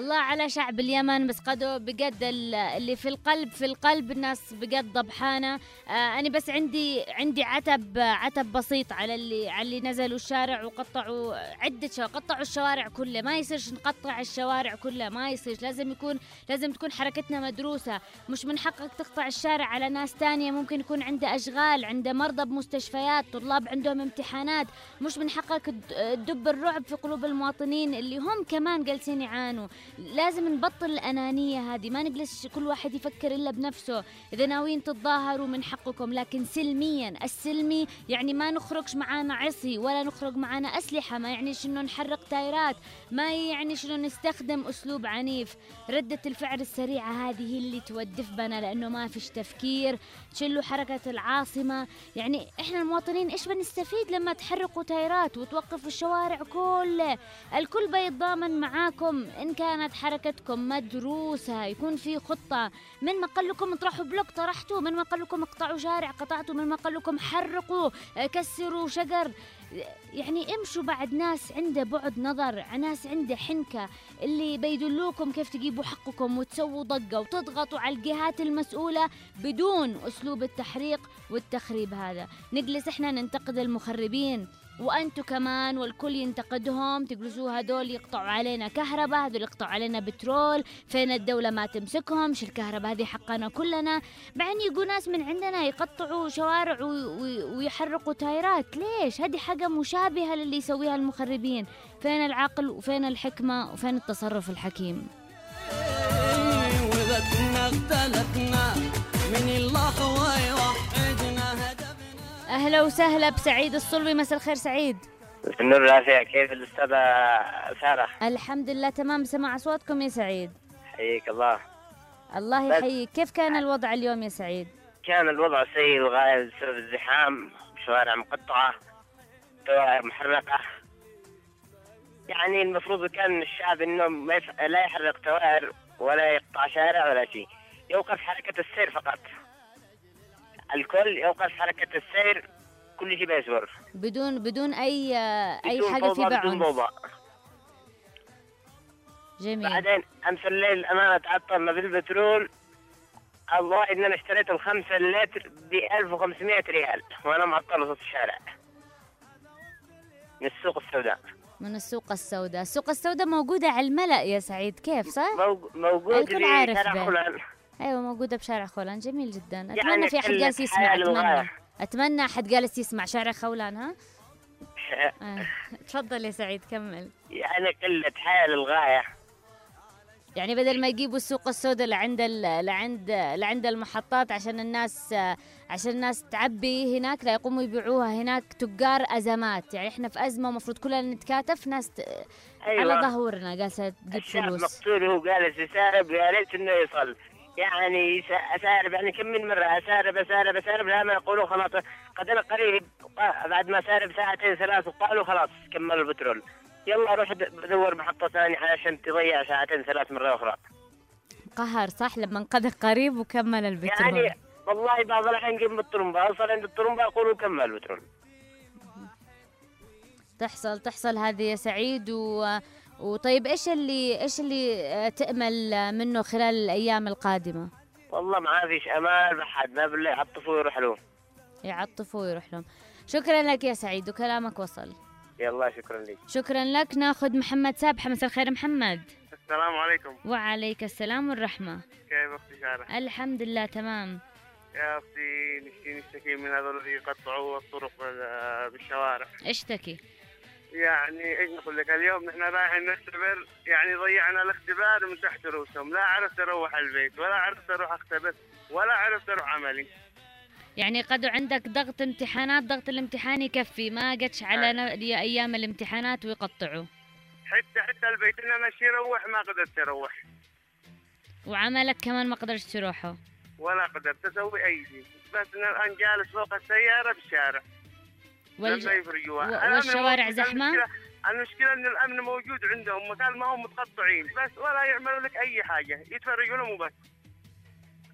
على شعب اليمن بس قدو بجد ال- اللي في القلب في القلب الناس بجد ضبحانة. آه أنا بس عندي عندي عتب عتب بسيط على اللي على اللي نزلوا الشارع وقطعوا عدة شوارع قطعوا الشوارع كلها. ما يصيرش نقطع الشوارع كلها ما يصير لازم يكون لازم تكون حركتنا مدروسة. مش من حقك تقطع الشارع على ناس تانية. ممكن يكون عنده أشغال عنده مرضى بمستشفيات طلاب عندهم امتحانات. مش من حقك تد- تدب الرعب في قلوب المواطنين اللي هم كمان جالسين يعانوا. لازم نبطل الأنانية هذه. ما نجلس كل واحد يفكر إلا بنفسه. إذا ناويين تتظاهروا من حقكم لكن سلميا. السلمي يعني ما نخرجش معانا عصي ولا نخرج معانا أسلحة. ما يعنيش إنه نحرق تايرات ما يعنيش إنه نستخدم أسلوب عنيف. ردة الفعل السريعة هذه اللي تودف بنا لأنه ما فيش تفكير. تشلوا حركة العاصمة. يعني إحنا المواطنين إيش بنستفيد لما تحرقوا تايرات وتوقفوا الشوارع كله؟ الكل بيتضامن معاكم. إن كانت حركتكم مدروسة. يكون في خطة. من ما قال لكم اطرحوا بلوك طرحتوا. من ما قال لكم اقطعوا شارع قطعتوا. من ما قال لكم حرقوا. آه، كسروا شجر. يعني امشوا بعد ناس عنده بعد نظر ناس عنده حنكة. اللي بيدلوكم كيف تجيبوا حقكم وتسووا ضجة وتضغطوا على الجهات المسؤولة بدون أسلوب التحريق والتخريب هذا. نجلس إحنا ننتقد المخربين. وأنتم كمان والكل ينتقدهم. تجلسوا هدول يقطعوا علينا كهرباء هدول يقطعوا علينا بترول. فين الدولة ما تمسكهمش الكهرباء؟ هذه حقنا كلنا. بعدين يجوا ناس من عندنا يقطعوا شوارع ويحرقوا تايرات. ليش؟ هذه حاجة مشابهة للي يسويها المخربين. فين العقل وفين الحكمة وفين التصرف الحكيم؟ وإذا كنا اختلفنا من أهلا وسهلا بسعيد الصلبي مساء الخير سعيد. النور العافية كيف الأستاذة سارة؟ الحمد لله تمام سمع أصواتكم يا سعيد. حييك الله. الله بس- يحييك. كيف كان الوضع اليوم يا سعيد؟ كان الوضع سيء للغاية بسبب الزحام شوارع مقطعة شوارع محرقة. يعني المفروض كان الشعب إنه ما. لا يحرق توائر ولا يقطع شارع ولا شيء. يوقف حركة السير فقط. الكل يوقف حركة السير كل شيء بيصبر. بدون بدون أي أي بدون حاجة فوضى، فيها بدون ضوضاء جميل. بعدين أمس الليل امانه تعطلنا بالبترول الله ان أنا اشتريت الخمسة لتر ب 1500 ريال وأنا معطل وسط الشارع. من السوق السوداء. من السوق السوداء. السوق السوداء موجودة على الملأ يا سعيد كيف صح؟ موج- موجود الكل في عارف شارع أيوه موجودة بشارع خولان. جميل جدا. أتمنى يعني في أحد جالس يسمع أتمنى. أتمنى أحد جالس يسمع شارع خولان ها؟ آه. تفضل يا سعيد كمل. يعني قلة حياة للغاية. يعني بدل ما يجيبوا السوق السوداء لعند. لعند لعند المحطات عشان الناس عشان الناس تعبي هناك لا يقوموا يبيعوها. هناك تجار أزمات. يعني إحنا في أزمة المفروض كلنا نتكاتف ناس ت... أيوة. على ظهورنا جالسة تجيب فلوس. مقتول وهو جالس يسارب يا ريت إنه يصل. يعني اسارب يعني كم من مرة أسارب أسارب أسارب لما يقولوا خلاص. قد أنا قريب بعد ما سارب ساعتين ثلاث وقالوا خلاص كملوا البترول. يلا روح د- بدور محطة ثانية عشان تضيع ساعتين ثلاث مرة أخرى. قهر صح؟ لما انقذ قريب وكمل البترول. يعني والله بعض الأحيان جنب الطرمبة أوصل عند الطرمبة يقولوا كمل البترول. تحصل تحصل هذه يا سعيد و... وطيب إيش اللي إيش اللي آه، تأمل منه خلال الأيام القادمة؟ والله ما فيش أمال بحد ما بالله يعطفوا ويروح له يعطفوا ويروح لهم. شكرا لك يا سعيد وكلامك وصل. يلا شكرا لك. شكرا لك. ناخذ محمد سابحه مساء الخير محمد. السلام عليكم. وعليك السلام والرحمة. كيف أختي ساره؟ الحمد لله تمام. يا أختي نشتي نشتكي من هذول اللي يقطعوا الطرق بال- بالشوارع. اشتكي. يعني إيش نقول لك اليوم نحن رايحين نختبر يعني ضيعنا الاختبار من تحت رؤوسهم. لا عرفت أروح البيت ولا عرفت أروح اختبر ولا عرفت أروح عملي. يعني قد عندك ضغط امتحانات ضغط الامتحان يكفي ما قدش على ن... أيام الامتحانات ويقطعوا. حتى حتى البيت ان أنا شي أروح ما قدرت أروح. وعملك كمان ما قدرت تروحه. ولا قدرت أسوي أي شيء. بس أنا الآن جالس فوق السيارة بالشارع والج- الأمن والشوارع. زحمة؟ المشكلة, إن الأمن موجود عندهم مكان ما هم متقطعين بس ولا يعملوا لك أي حاجة يتفرجوا لهم وبس.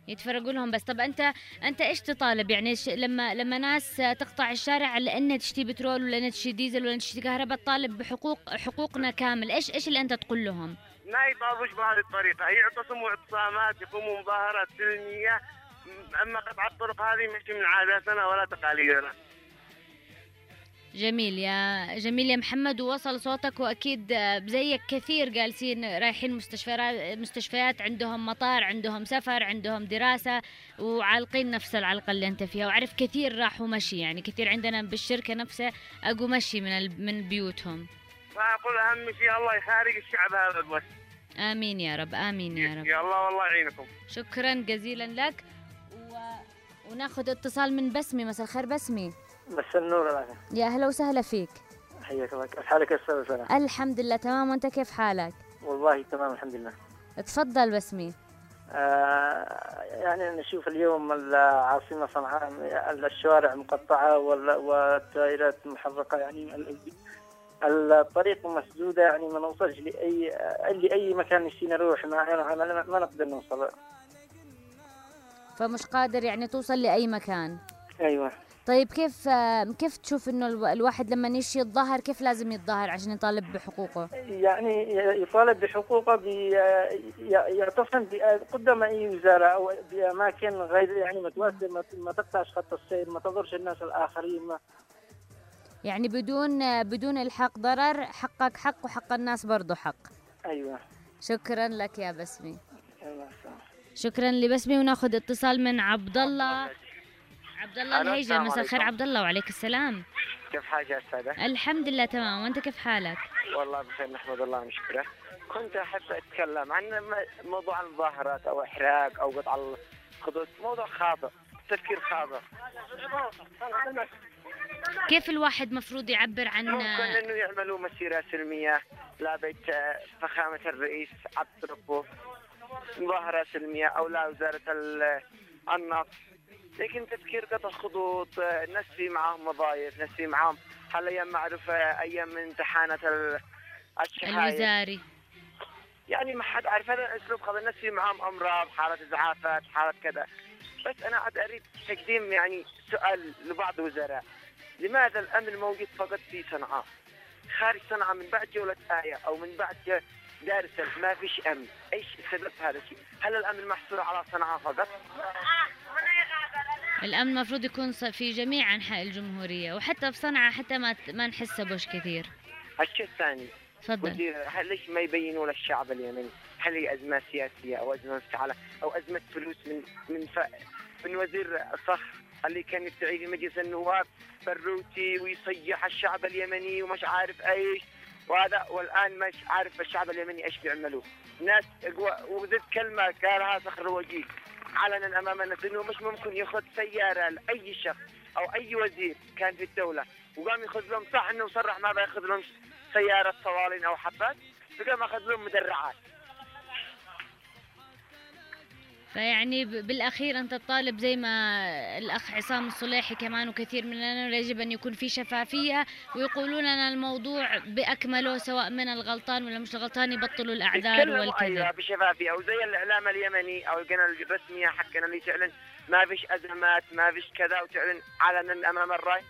يتفرقوا لهم بس. طب انت أنت إيش تطالب؟ يعني ش... لما لما ناس تقطع الشارع لأنها تشتي بترول ولا تشتي ديزل ولا تشتي كهرباء تطالب بحقوق حقوقنا كامل. إيش إيش اللي أنت تقول لهم؟ ما يطالبوش بهذه الطريقة. يعتصموا اعتصامات يقوموا مظاهرات سلمية م- أما قطع الطرق هذه مش من عاداتنا ولا تقاليدنا. جميل يا جميل يا محمد ووصل صوتك وأكيد زيك كثير جالسين رايحين مستشفيات مستشفيات عندهم مطار عندهم سفر عندهم دراسة وعالقين نفس العلقة اللي أنت فيها وعارف كثير راحوا مشي يعني كثير عندنا بالشركة نفسها اقوا مشي من ال... من بيوتهم. فاقول أهم شيء الله يخارج الشعب هذا بس. آمين يا رب آمين يا رب. يا الله والله يعينكم. شكرا جزيلا لك. و... وناخذ اتصال من بسمي مساء الخير بسمي. بس النور العافية يا أهلا وسهلا فيك. حياك الله. كيف حالك يا أستاذ سنة؟ الحمد لله تمام. وأنت كيف حالك؟ والله تمام الحمد لله. تفضل بسمي آه يعني نشوف اليوم العاصمة صنعاء الشوارع مقطعة وال- والتائرات محرقة يعني ال- الطريق مسدودة يعني ما نوصلش لأي لأي مكان نشتي نروح. ما, ما, ما نقدر نوصل. فمش قادر يعني توصل لأي مكان. أيوة. طيب كيف كيف تشوف إنه الو- الواحد لما يشي يتظاهر كيف لازم يتظاهر عشان يطالب بحقوقه؟ يعني يطالب بحقوقه يعتصم قدام أي وزارة أو بأماكن غير يعني متوسطه ما- تقطعش خط السير ما تضرش الناس الآخرين. ما يعني بدون بدون الحاق ضرر حقك حق وحق الناس برضو حق. أيوه. شكرا لك يا بسمي. شكرا لبسمي وناخذ اتصال من عبد الله عبد الله الهيجة مساء الخير. عبد الله وعليك السلام. كيف حالك يا أستاذة؟ الحمد لله تمام. وأنت كيف حالك؟ والله بخير نحمد الله ونشكره. كنت أحب أتكلم عن موضوع المظاهرات أو إحراق أو قطع الخطوط. موضوع خاطئ تفكير خاطئ. كيف الواحد مفروض يعبر عن ممكن إنه يعملوا مسيرة سلمية. لا بيت فخامة الرئيس عبد ربه. مظاهرة سلمية أو لا وزارة ال- النفط لكن تفكير قطع خطوط الناس في معاهم وظائف ناس في معاهم معروفه أيام من امتحانات ال- الشحاير الوزاري يعني ما حد عارف هذا أسلوب خذ الناس في معهم أمراض حاله إزعافات حاله كذا. بس أنا عاد أريد تقديم يعني سؤال لبعض الوزراء لماذا الأمن موجود فقط في صنعاء؟ خارج صنعاء من بعد جولة آية أو من بعد ج- دار السلام ما فيش أمن. إيش سبب هذا الشيء؟ هل الأمن محصور على صنعاء فقط؟ الأمن المفروض يكون في جميع أنحاء الجمهورية وحتى في صنعاء حتى ما ما نحس بوش كثير. الشيء الثاني. تفضل. ليش ما يبينوا للشعب اليمني؟ هل هي أزمة سياسية أو أزمة مفتعلة أو أزمة فلوس من من ف... من وزير الصخر اللي كان يدعي في مجلس النواب بروتي ويصيح الشعب اليمني ومش عارف إيش؟ وهذا والآن مش عارف الشعب اليمني إيش بيعملوا. ناس وزد كلمة قالها صخر الوجيه. علنا أمام الناس إنه مش ممكن ياخذ سيارة لأي شخص أو أي وزير كان في الدولة. وقام ياخذ لهم صح إنه صرح ما بياخذ لهم سيارة صوالين أو حبات فقام أخذ لهم مدرعات. فيعني ب- بالأخير أنت تطالب زي ما الأخ عصام الصليحي كمان وكثير مننا يجب أن يكون في شفافية ويقولون لنا الموضوع بأكمله سواء من الغلطان ولا مش الغلطان يبطلوا والكذب. أيوه بشفافية أو زي الإعلام اليمني أو القناه الرسمية حقنا اللي تعلن ما فيش أزمات ما فيش كذا وتعلن علنا امام الرأي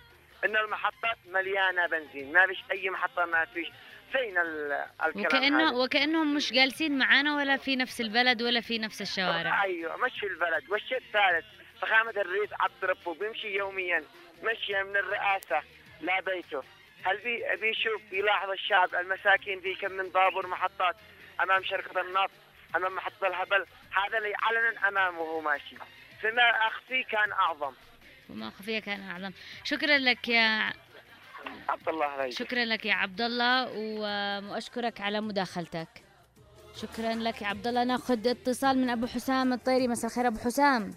إن المحطات مليانة بنزين ما فيش أي محطة ما فيش ال- الكلام وكأنه هذا؟ وكأنهم مش جالسين معانا ولا في نفس البلد ولا في نفس الشوارع. أيوه مش في البلد والشيء الثالث. فخامة الرئيس عبد ربه بيمشي يوميا مشي من الرئاسة لا بيته. هل بي بيشوف بيلاحظ الشعب المساكين في كم من طابور محطات أمام شركة النفط أمام محطة الهبل؟ هذا اللي علنا أمامه وهو ماشي. فيما اخفي كان أعظم. وما خفية كان أعظم. شكرا لك يا عبد الله عليك. شكرا لك يا عبد الله و- وأشكرك على مداخلتك. شكرا لك يا عبد الله. ناخذ اتصال من أبو حسام الطيري. مساء الخير أبو حسام.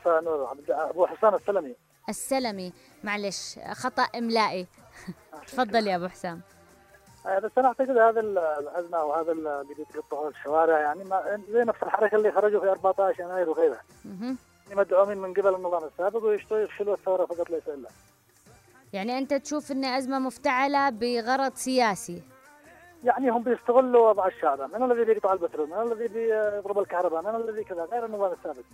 مساء النور. عبد- أبو حسام السلمي. السلمي. معلش خطأ إملائي. تفضل يا أبو حسام. آه، بس أنا أعتقد هذا ال- الأزمة وهذا اللي بده يقطعوا الشوارع يعني ما زي نفس الحركة اللي خرجوا في 14 يناير وغيرها. يعني مدعومين من قبل النظام السابق ويشتوا يفشلوا الثورة فقط ليس إلا. يعني أنت تشوف إن أزمة مفتعلة بغرض سياسي. يعني هم بيستغلوا وضع الشعب من الذي بيقطع البترول من الذي بيضرب الكهرباء من الذي كذا غير النظام السابق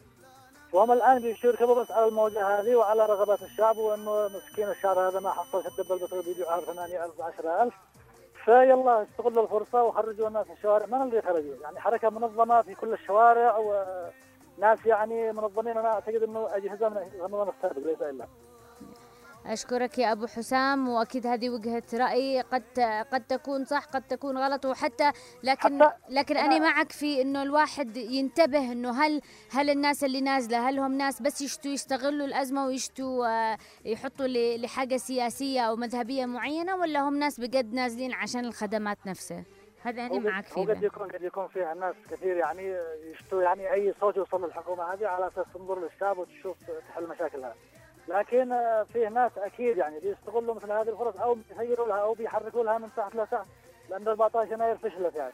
وهم الآن بيشوا يركبوا بس على الموجة هذه وعلى رغبات الشعب وإنه مسكين الشعب هذا ما حصل شد البترول بيبيعوها ب 8000 10000 فيلا استغلوا الفرصة وخرجوا الناس في الشوارع من الذي خرجوا؟ يعني حركة منظمة في كل الشوارع وناس يعني منظمين أنا أعتقد إنه أجهزة من النظام السابق ليس إلا. أشكرك يا أبو حسام وأكيد هذه وجهة رأي قد قد تكون صح قد تكون غلط وحتى لكن لكن أنا معك في إنه الواحد ينتبه إنه هل هل الناس اللي نازلة هل هم ناس بس يشتوا يستغلوا الأزمة ويشتوا يحطوا ل- لحاجة سياسية أو مذهبية معينة ولا هم ناس بجد نازلين عشان الخدمات نفسها؟ هذا أنا وقد- معك فيه. وقد يكون قد يكون فيها ناس كثير يعني يشتوا يعني أي صوت يوصل للحكومة هذه على أساس تنظر للشعب وتشوف تحل مشاكلها. لكن آه، فيه ناس أكيد يعني بيستغلوا مثل هذه الفرص أو بيغيروا لها أو بيحركوا لها من تحت لتحت لأن 14 يناير فشلت يعني.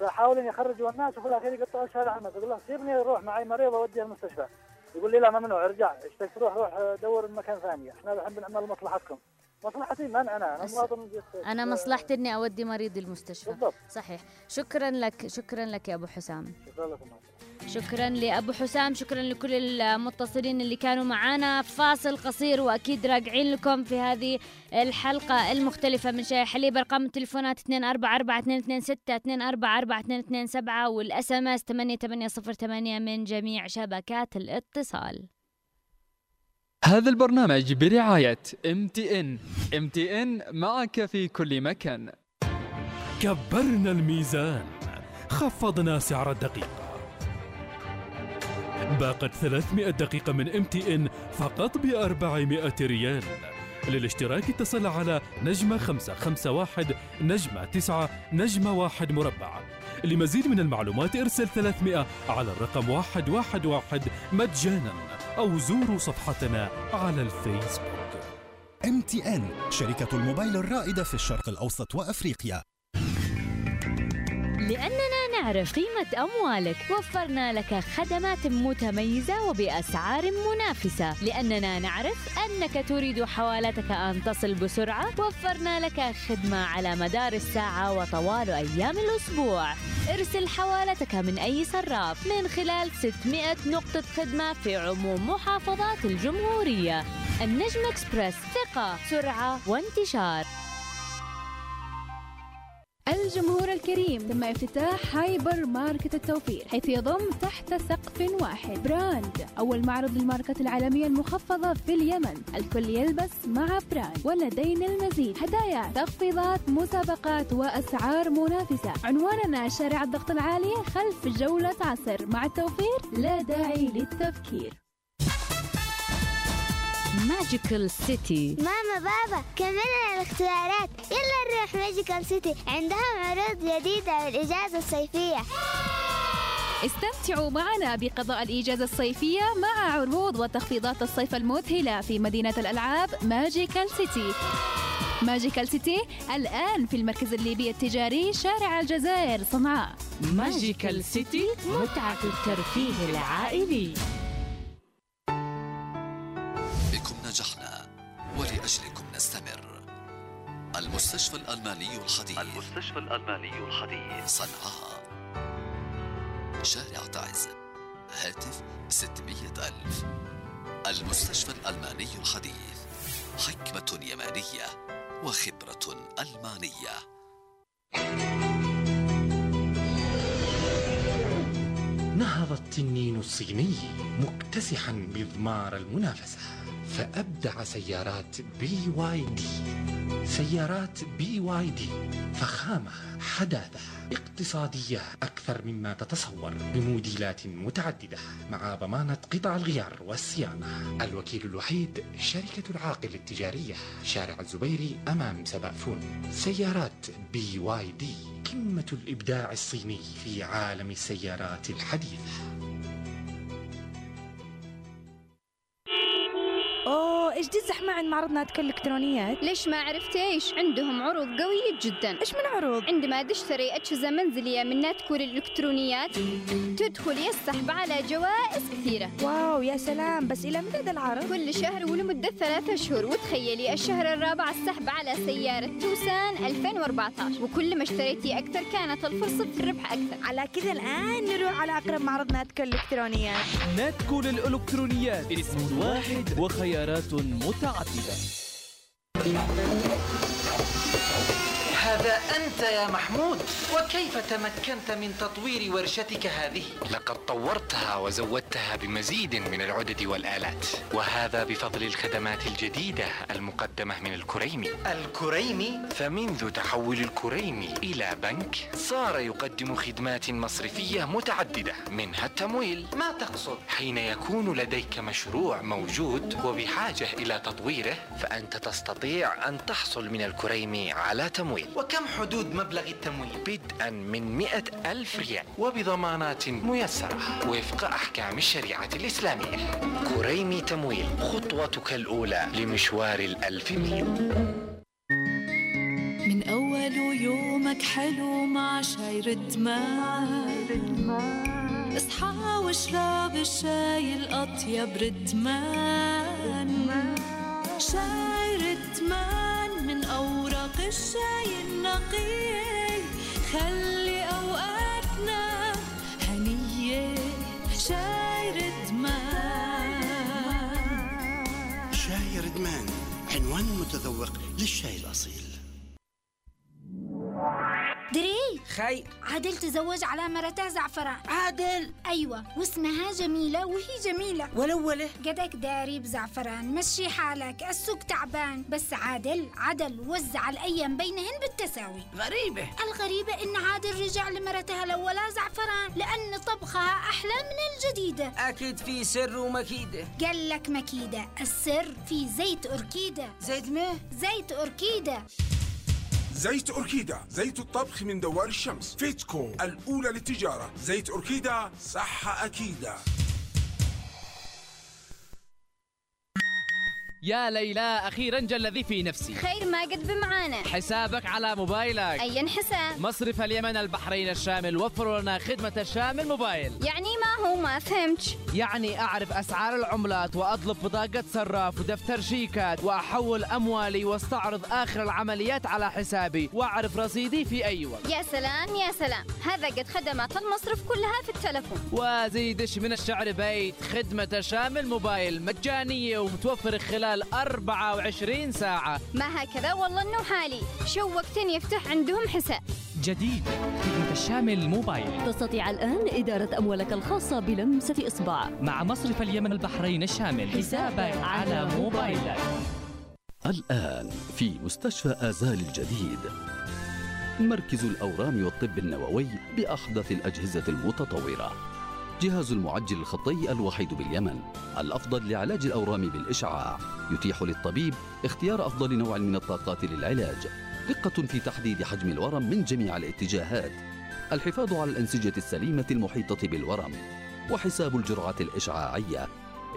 فحاولوا يخرجوا الناس وفي الأخير يقطعوا الشارع عنك يقول له سيبني أروح معي مريض اوديها المستشفى. يقول لي لا ممنوع ارجع اشتك تروح روح آه، دور مكان ثاني. إحنا الحين بنعمل مصلحتكم. مصلحتي من؟ أنا. أنا مواطن جيت- أنا مصلحتي إني أودي مريض المستشفى بالضبط. صحيح. شكرا لك شكرا لك يا أبو حسام. الله خير. شكرا لأبو حسام شكرا لكل المتصلين اللي كانوا معنا فاصل قصير وأكيد راجعين لكم في هذه الحلقة المختلفة من شاي حليب. أرقام التليفونات 244226 244227 وال SMS 8808 من جميع شبكات الاتصال. هذا البرنامج برعاية ام تي ان ام تي ان معك في كل مكان. كبرنا الميزان خفضنا سعر الدقيقة باقة 300 دقيقة من MTN فقط ب 400 ريال. للاشتراك اتصل على نجمة 551 نجمة 9 نجمة 1 مربع. لمزيد من المعلومات ارسل 300 على الرقم 111 مجانا أو زوروا صفحتنا على الفيسبوك. إم تي إن شركة الموبايل الرائدة في الشرق الأوسط وأفريقيا. لأننا نعرف قيمة أموالك. وفرنا لك خدمات متميزة وبأسعار منافسة. لأننا نعرف أنك تريد حوالتك أن تصل بسرعة. وفرنا لك خدمة على مدار الساعة وطوال أيام الأسبوع. ارسل حوالتك من أي صراف من خلال 600 نقطة خدمة في عموم محافظات الجمهورية. النجم اكسبرس ثقة سرعة وانتشار. الجمهور الكريم تم افتتاح هايبر ماركت التوفير حيث يضم تحت سقف واحد. Brand أول معرض للماركات العالمية المخفضة في اليمن. الكل يلبس مع Brand. ولدينا المزيد هدايا تخفيضات مسابقات وأسعار منافسة. عنواننا شارع الضغط العالي خلف جولة عصر. مع التوفير لا داعي للتفكير. Magical City ماما بابا كملنا الاختيارات. يلا نروح Magical City عندهم عروض جديدة للإجازة الصيفية. استمتعوا معنا بقضاء الإجازة الصيفية مع عروض وتخفيضات الصيف المذهلة في مدينة الألعاب Magical City Magical City الآن في المركز الليبي التجاري شارع الجزائر. صنعاء Magical City متعة الترفيه العائلي. ولأجلكم نستمر. المستشفى الألماني الحديث. المستشفى الألماني الحديث. صنعاء. شارع تعز هاتف 600 ألف. المستشفى الألماني الحديث. حكمة يمانية وخبرة ألمانية. نهض التنين الصيني مكتسحا مضمار المنافسة. فأبدع سيارات بي واي دي. سيارات بي واي دي فخامة حداثة اقتصادية أكثر مما تتصور بموديلات متعددة مع ضمانة قطع الغيار والصيانة. الوكيل الوحيد شركة العاقل التجارية شارع الزبيري أمام سبأفون سيارات BYD قمة الإبداع الصيني في عالم السيارات الحديثة. أوه إيش دي الزحمه عند معرض ناتك الالكترونيات ليش ما عرفتيش؟ عندهم عروض قوية جدا. إيش من عروض؟ عندما تشتري أجهزة منزلية من ناتكور الإلكترونيات تدخل يسحب على جوائز كثيرة. واو يا سلام بس إلى متى ذا العرض؟ كل شهر ولمدة ثلاثة أشهر وتخيلي الشهر الرابع السحب على سيارة توسان 2014 وكل ما اشتريتي أكثر كانت الفرصة في الربح أكثر. على كذا الآن نروح على أقرب معرض ناتك الالكترونيات ناتكو للإلكترونيات اسم واحد وخيارات متعددة. هذا أنت يا محمود وكيف تمكنت من تطوير ورشتك هذه؟ لقد طورتها وزودتها بمزيد من العدد والآلات وهذا بفضل الخدمات الجديدة المقدمة من الكريمي الكريمي؟ فمنذ تحول الكريمي إلى بنك صار يقدم خدمات مصرفية متعددة منها التمويل ما تقصد؟ حين يكون لديك مشروع موجود وبحاجة إلى تطويره فأنت تستطيع أن تحصل من الكريمي على تمويل وكم حدود مبلغ التمويل؟ بدءا من مئة ألف ريال. وبضمانات ميسرة. وفق أحكام الشريعة الإسلامية. كريمي تمويل خطوتك الأولى لمشوار الألف ميل. من أول يومك حلو مع شاي رتمان. اصحى واشرب الشاي الأطيب رتمان. شاي رتمان. من أوراق الشاي النقي. خلي أوقاتنا هنية شاي رتمان شاي ردمان عنوان متذوق للشاي الأصيل. دري! خي. عادل تزوج على مرته زعفران. عادل! أيوة واسمها جميلة وهي جميلة. ولولة. قدك داري بزعفران مشي حالك السوق تعبان. بس عادل عدل وزع الأيام بينهن بالتساوي. غريبة. الغريبة إن عادل رجع لمرتها الأولى زعفران لأن طبخها أحلى من الجديدة. أكيد في سر ومكيدة. قال لك مكيدة السر في زيت أوركيدا زيت ميه؟ زيت أوركيدا زيت أوركيدا زيت الطبخ من دوار الشمس. فيتكو الأولى للتجارة. زيت أوركيدا صحة أكيدة. يا ليلى أخيرا جل ذي في نفسي. خير ما قد بمعانا. حسابك على موبايلك. أي حساب. مصرف اليمن البحرين الشامل وفروا لنا خدمة الشامل موبايل. يعني ما هو ما فهمتش يعني أعرف أسعار العملات وأطلب بطاقة صراف ودفتر شيكات وأحول أموالي وأستعرض آخر العمليات على حسابي وأعرف رصيدي في أي وقت. يا سلام يا سلام. هذا قد خدمات المصرف كلها في التلفون. وزيدش من الشعر بيت خدمة شامل موبايل مجانية ومتوفر خلال 24 ساعة. ما هكذا؟ والله إنه حالي. شوقتني افتح عندهم حساب. جديد خدمة الشامل موبايل تستطيع الآن إدارة أموالك الخاصة بلمسة إصبع. مع مصرف اليمن البحرين الشامل حسابك على موبايلك الآن في مستشفى آزال الجديد. مركز الأورام والطب النووي بأحدث الأجهزة المتطورة. جهاز المعجل الخطي الوحيد باليمن الأفضل لعلاج الأورام بالإشعاع. يتيح للطبيب اختيار أفضل نوع من الطاقات للعلاج. دقة في تحديد حجم الورم من جميع الاتجاهات. الحفاظ على الأنسجة السليمة المحيطة بالورم وحساب الجرعة الإشعاعية.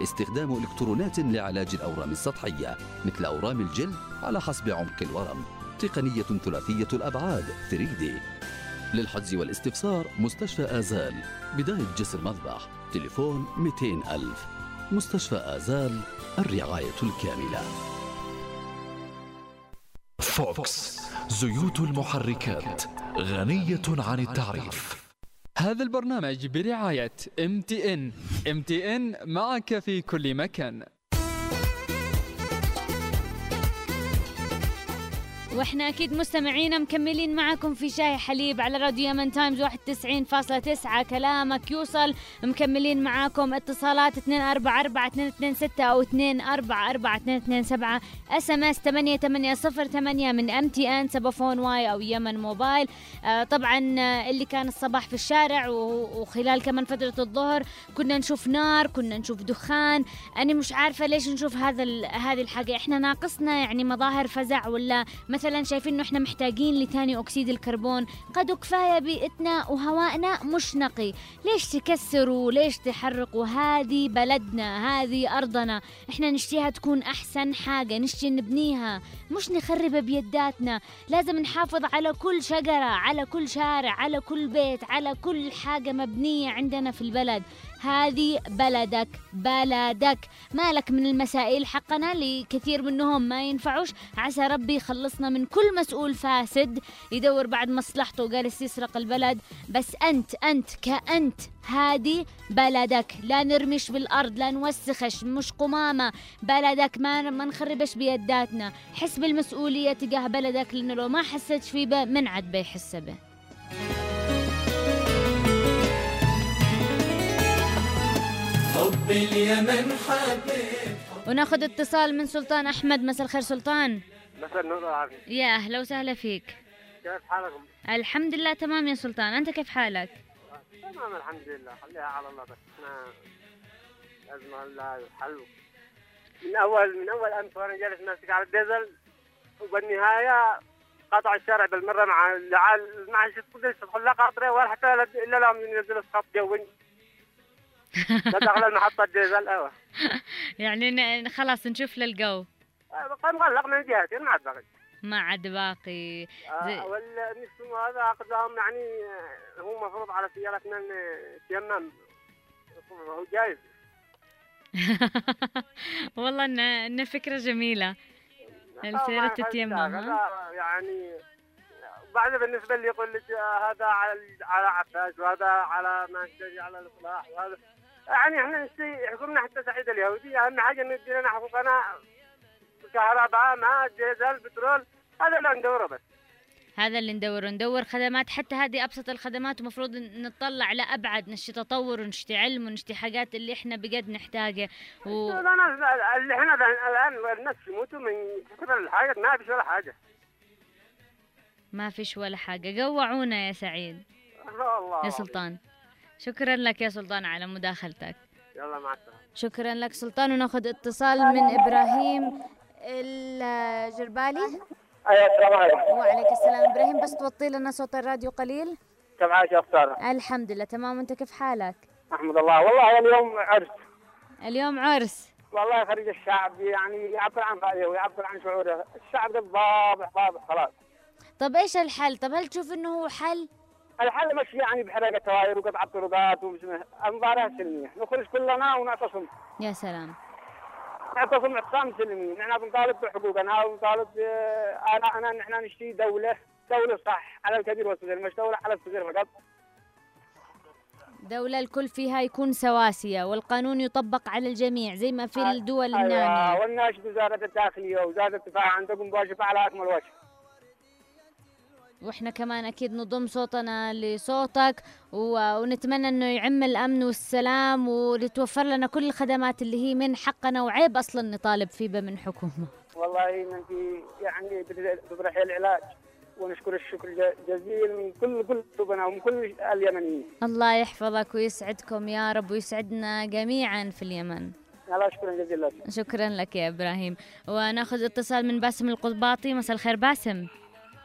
استخدام إلكترونات لعلاج الأورام السطحية مثل أورام الجلد على حسب عمق الورم. تقنية ثلاثية الأبعاد 3D للحجز والاستفسار مستشفى آزال. بداية جسر مذبح تليفون 200 ألف. مستشفى آزال الرعاية الكاملة. Fuchs. زيوت المحركات غنية عن التعريف. هذا البرنامج برعاية MTN معك في كل مكان. وإحنا أكيد مستمعينا مكملين معكم في شاي حليب على راديو يمن تايمز 91.9 كلامك يوصل. مكملين معاكم. اتصالات 244 أو 244 SMS 8808 من MTN سبافون واي أو يمن موبايل. آه طبعا آه، اللي كان الصباح في الشارع وخلال كمان فترة الظهر كنا نشوف نار كنا نشوف دخان. أنا مش عارفة ليش نشوف هذا هذه الحاجة. إحنا ناقصنا يعني مظاهر فزع ولا مثلا شايفين إنه إحنا محتاجين لثاني أكسيد الكربون. قد كفاية بيئتنا وهوائنا مش نقي ليش تكسروا؟ ليش تحرقوا؟ هذه بلدنا هذه أرضنا. إحنا نشتيها تكون أحسن حاجة نشتي نبنيها. مش نخربها بيداتنا. لازم نحافظ على كل شجرة على كل شارع على كل بيت على كل حاجة مبنية عندنا في البلد. هذه بلدك بلدك. مالك من المسائل حقنا؟ اللي كثير منهم ما ينفعوش. عسى ربي يخلصنا من كل مسؤول فاسد يدور بعد مصلحته وجالس يسرق البلد. بس أنت أنت كأنت هذه بلدك. لا نرمش بالأرض لا نوسخش. مش قمامة. بلدك ما ما نخربش بيداتنا. حس بالمسؤولية تجاه بلدك لأنه لو ما حسيت فيه من عاد بيحس به. حب اليمن حبيب وناخذ اتصال من سلطان أحمد. مساء الخير سلطان. مساء النور يا أهلا وسهلا فيك. كيف حالكم؟ الحمد لله تمام يا سلطان. أنت كيف حالك؟ تمام الحمد لله. خليها على الله بس. إحنا لازم الله حلو من اول من أول أمس وأنا جالس ماسك على الديزل وبالنهاية قطع الشارع بالمرة مع مع القدس تدخل لا قاطرة ولا حتى لا- إلا لهم ينزلوا سقط جوي. لا دخل المحطة الديزل أيوه يعني خلاص نشوف للجو بقى مغلق من جهتين ما عاد بقى ما عاد باقي. آه، والمسلم هذا عقدهم يعني آه، هو مفروض على سيارتنا تيمم. هو جايز. والله إن إن فكرة جميلة. السيارة تتيمم يعني بعد بالنسبة اللي يقول لك هذا على على عفاش وهذا على ما على الإصلاح وهذا يعني إحنا نشتي حكومنا حتى سعيد اليهودي اهم حاجة انه يدينا حقوقنا كهرباء ماء ديزل بترول هذا اللي ندوره بس. هذا اللي ندور ندور خدمات حتى هذه أبسط الخدمات ومفروض نطلع لابعد نشتي تطور ونشتي علم ونشتي حاجات اللي إحنا بجد نحتاجها. و... اللي إحنا الآن الناس يموتوا من كثر الحاجة ما فيش ولا حاجة. ما فيش ولا حاجة. جوعونا يا سعيد. الله. يا سلطان. شكرا لك يا سلطان على مداخلتك. يلا مع السلامة. شكرا لك سلطان وناخذ اتصال من إبراهيم الجربالي. أيوه السلام عليكم. وعليك السلام. إبراهيم بس توطي لنا صوت الراديو قليل. كيف عايش يا ساره؟ الحمد لله تمام. وأنت كيف حالك؟ أحمد الله. والله اليوم عرس. اليوم عرس. والله خريج الشعب يعني يعبر عن رأيه ويعبر عن شعوره. الشعب ده ضابح ضابح خلاص. طب إيش الحل؟ طب هل تشوف إنه هو حل؟ الحل مش يعني بحرقه توائر وقطع طرقات ومش مباراه سلمية. نخرج كلنا ونعتصم. يا سلام. نعتصم اعتصام سلمي. نحن بنطالب بحقوقنا ونطالب أنا انا نحن نشتي دوله دولة صح على الكبير والصغير مش دولة على الصغير فقط. دولة الكل فيها يكون سواسية والقانون يطبق على الجميع زي ما في الدول أيوه النامية. والناشد وزاره الداخلية وزاره الدفاع عندكم واجب على اكمل وجه وإحنا كمان أكيد نضم صوتنا لصوتك. ونتمنى إنه يعم الأمن والسلام ولتوفر لنا كل الخدمات اللي هي من حقنا وعيب أصلا نطالب فيه من حكومة. والله من في يعني بتطرح العلاج ونشكر الشكر جزيل من كل كل قلوبنا ومن كل اليمنيين. الله يحفظك ويسعدكم يا رب ويسعدنا جميعا في اليمن. شكرا جزيلا. لك شكرا لك يا إبراهيم. ونأخذ اتصال من باسم القضباطي مساء الخير باسم.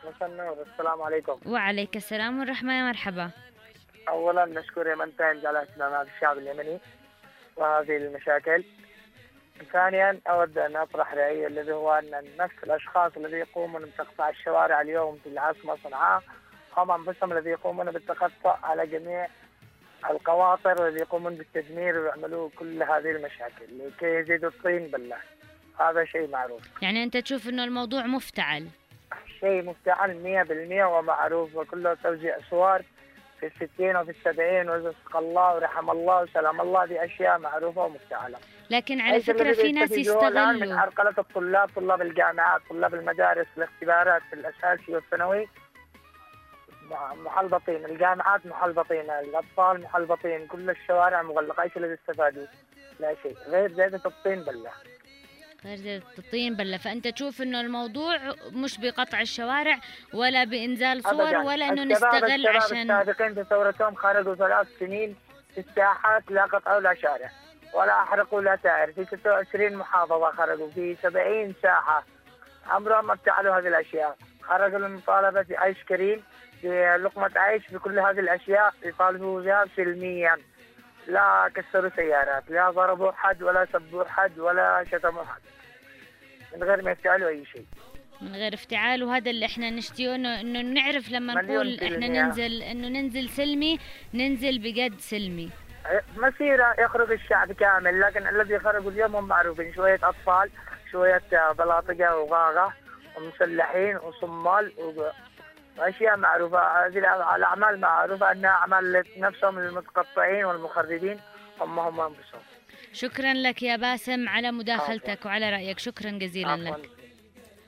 مساء السلام عليكم. وعليك السلام والرحمة يا مرحبا. اولا نشكر يمن تايمز على اهتمامات الشعب اليمني وهذه المشاكل. ثانيا أود أن أطرح رأيي الذي هو أن نفس الأشخاص الذين يقومون بتقطيع الشوارع اليوم في العاصمة صنعاء هم أنفسهم الذين يقومون بالتقطع على جميع القواطر والذي يقومون بالتدمير ويعملوا كل هذه المشاكل لكي يزيدوا الطين بله هذا شيء معروف. يعني أنت تشوف إنه الموضوع مفتعل. شيء مفتعل مية بالمية ومعروف وكله توزيع صور في الستين وفي السبعين ورزق الله ورحم الله وسلام الله هذه أشياء معروفة ومفتعلة. لكن على فكرة في ناس الآن من يستغلوا. عرقلة الطلاب طلاب الجامعات طلاب المدارس الاختبارات في الأساسي والثانوي. محلبطين الجامعات محلبطين الأطفال محلبطين كل الشوارع مغلقة إيش الذي استفادوا؟ لا شيء غير زيادة الطين بلة غير زي الطين بلة. فأنت تشوف إنه الموضوع مش بقطع الشوارع ولا بإنزال صور أبداً. ولا الشباب- نستغل الشباب عشان السابقين في ثورتهم خرجوا ثلاث سنين في الساحات لا قطعوا لا شارع ولا أحرقوا لا سائر. في 26 محافظة خرجوا في 70 ساحة. عمرهم ما ابتعلوا هذه الأشياء. خرجوا للمطالبة بعيش كريم بلقمة عيش بكل هذه الأشياء يطالبوا بها سلميا. لا كسروا سيارات لا ضربوا حد ولا سبوا حد ولا شتموا حد من غير ما يفعلوا أي شيء. من غير افتعال وهذا اللي إحنا نشتيه انه إنه نعرف لما نقول إحنا. ننزل إنه ننزل سلمي ننزل بجد سلمي. مسيرة يخرج الشعب كامل لكن الذي خرجوا اليوم هم معروفين شوية أطفال شوية بلاطقة وغاغة ومسلحين وصمال وأشياء معروفة هذه الأعمال معروفة أنها أعمال نفسهم المتقطعين والمخربين هم هم أنفسهم. شكرا لك يا باسم على مداخلتك وعلى رأيك. شكرا جزيلا لك.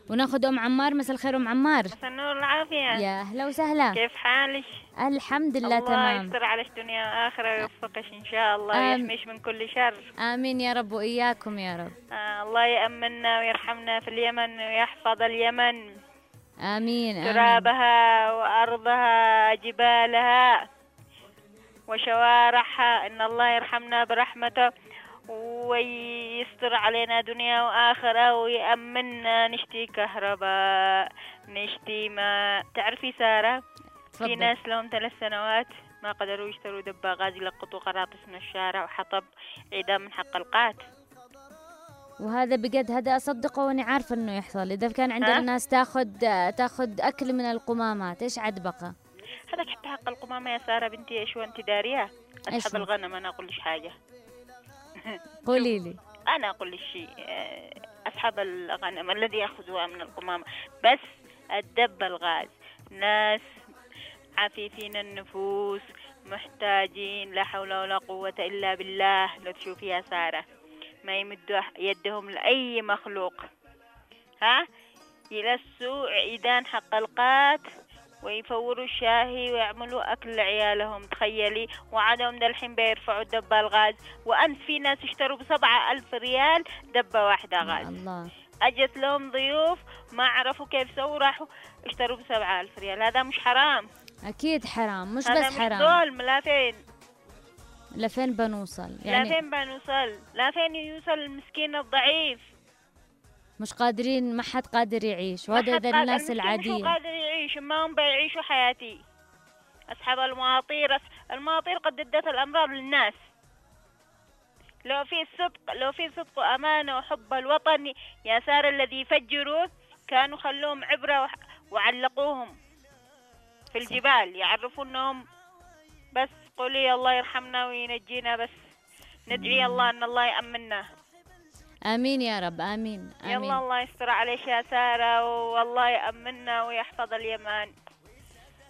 وناخذ أم عمار. مساء الخير أم عمار. مساء النور والعافية. يا أهلا وسهلا. كيف حالك؟ الحمد لله الله تمام. يستر على الدنيا والآخرة ويوفقك إن شاء الله آم. ويحميش من كل شر. آمين يا رب وإياكم يا رب. آه الله يأمننا ويرحمنا في اليمن ويحفظ اليمن. آمين آمين. ترابها وأرضها جبالها وشوارعها إن الله يرحمنا برحمته ويستر علينا دنيا وآخرة ويأمننا نشتي كهرباء نشتي ما تعرفي سارة؟ في. ناس لهم ثلاث سنوات ما قدروا يشتروا دباغات يلقطوا قراطيس من الشارع وحطب إعدام من حق القات. وهذا بجد هذا أصدقه وأنا عارفة إنه يحصل إذا كان عندنا ها؟ ناس تاخذ تاخذ أكل من القمامات إيش عاد بقى؟ هذا حتى حق القمامة يا سارة بنتي دارية إيش أصحاب هو؟ الغنم أنا أقول لك حاجة. قولي لي. أنا أقول لك شيء آه، أصحاب الغنم الذي يأخذوها من القمامة. بس الدب الغاز ناس عفيفين النفوس محتاجين لا حول ولا قوة إلا بالله. لو تشوفيها سارة. ما يمدوا يدهم لأي مخلوق. ها؟ يلسوا عيدان حق القات ويفوروا الشاهي ويعملوا أكل لعيالهم. تخيلي وعادهم ده الحين بيرفعوا دبة الغاز. وأمس في ناس اشتروا بسبعة ألف ريال دبة واحدة غاز. الله. أجت لهم ضيوف ما عرفوا كيف سووا راحوا اشتروا بسبعة ألف ريال. هذا مش حرام. أكيد حرام مش هذا بس مش حرام. ظلم لا فين؟ لفين بنوصل يعني فين بنوصل لا فين يوصل المسكين الضعيف؟ مش قادرين ما حد قادر يعيش وهذا قادر- الناس المسكين مش قادر يعيش ما هم بيعيشوا حياتي. أصحاب المواطير المواطير قد ادت الأمراض للناس. لو في صدق لو في صدق وأمانة وحب الوطن يا سارة الذي يفجروا كانوا خلوهم عبرة وعلقوهم في الجبال يعرفونهم بس. قولي الله يرحمنا وينجينا بس ندعي الله أن الله يأمننا. آمين يا رب آمين آمين. يلا الله يستر عليك يا سارة والله يأمننا ويحفظ اليمن.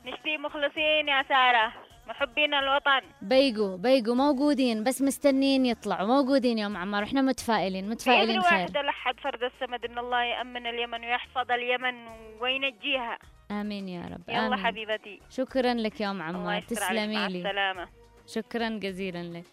نشتي مخلصين يا سارة محبين الوطن. بيجوا بيجوا موجودين بس مستنين يطلعوا. موجودين يا ام عمار إحنا متفائلين متفائلين خير. واحد لحد فرد السمد إن الله يأمن اليمن ويحفظ اليمن وينجيها. آمين يا رب يلا آمين. حبيبتي. شكرا لك يا ام عمار تسلمي لي. السلامة. شكرا جزيلا لك.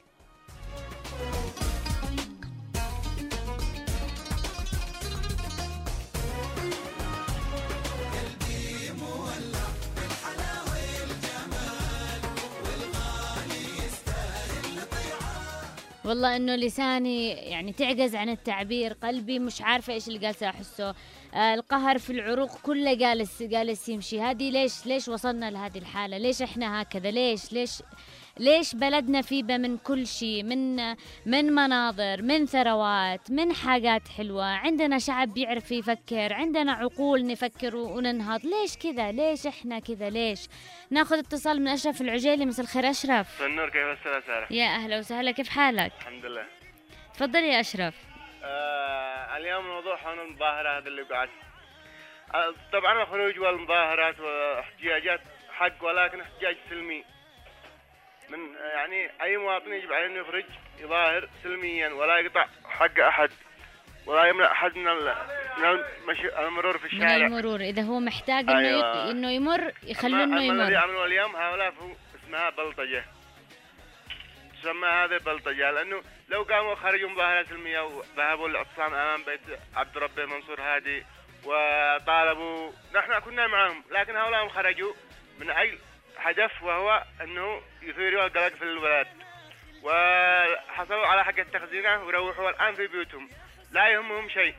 والله إنه لساني يعني تعجز عن التعبير قلبي مش عارفة إيش اللي جالسه احسه القهر في العروق كله جالس جالس يمشي. هذه ليش ليش وصلنا لهذه الحالة؟ ليش إحنا هكذا؟ ليش ليش ليش بلدنا فيبة من كل شيء؟ من من مناظر من ثروات من حاجات حلوة. عندنا شعب بيعرف يفكر عندنا عقول نفكر وننهض. ليش كذا؟ ليش إحنا كذا؟ ليش؟ ناخذ اتصال من أشرف العجيلي. مساء الخير أشرف. النور كيف سارة؟ يا أهلا وسهلا كيف حالك؟ الحمد لله. تفضل يا أشرف. آه اليوم الموضوع حول المظاهرة هذا اللي قاعد. طبعا الخروج والمظاهرات واحتجاجات حق ولكن احتجاج سلمي. من يعني أي مواطن يجب عليه انه يخرج يظاهر سلميا ولا يقطع حق أحد ولا يمنع أحد من من المرور في من الشارع. المرور. إذا هو محتاج إنه أيوة. إنه يمر يخلوه أما الذي يمر. عملوه اليوم هؤلاء اسمها بلطجة. تسمى هذه بلطجة لأنه لو قاموا خرجوا مظاهرة سلمية وذهبوا للاعتصام أمام بيت عبد ربي منصور هادي وطالبوا نحن كنا معهم لكن هؤلاء خرجوا من أي هدف وهو أنه يثيروا القلق في البلد. وحصلوا على حق التخزينة وروحوا الآن في بيوتهم. لا يهمهم شيء.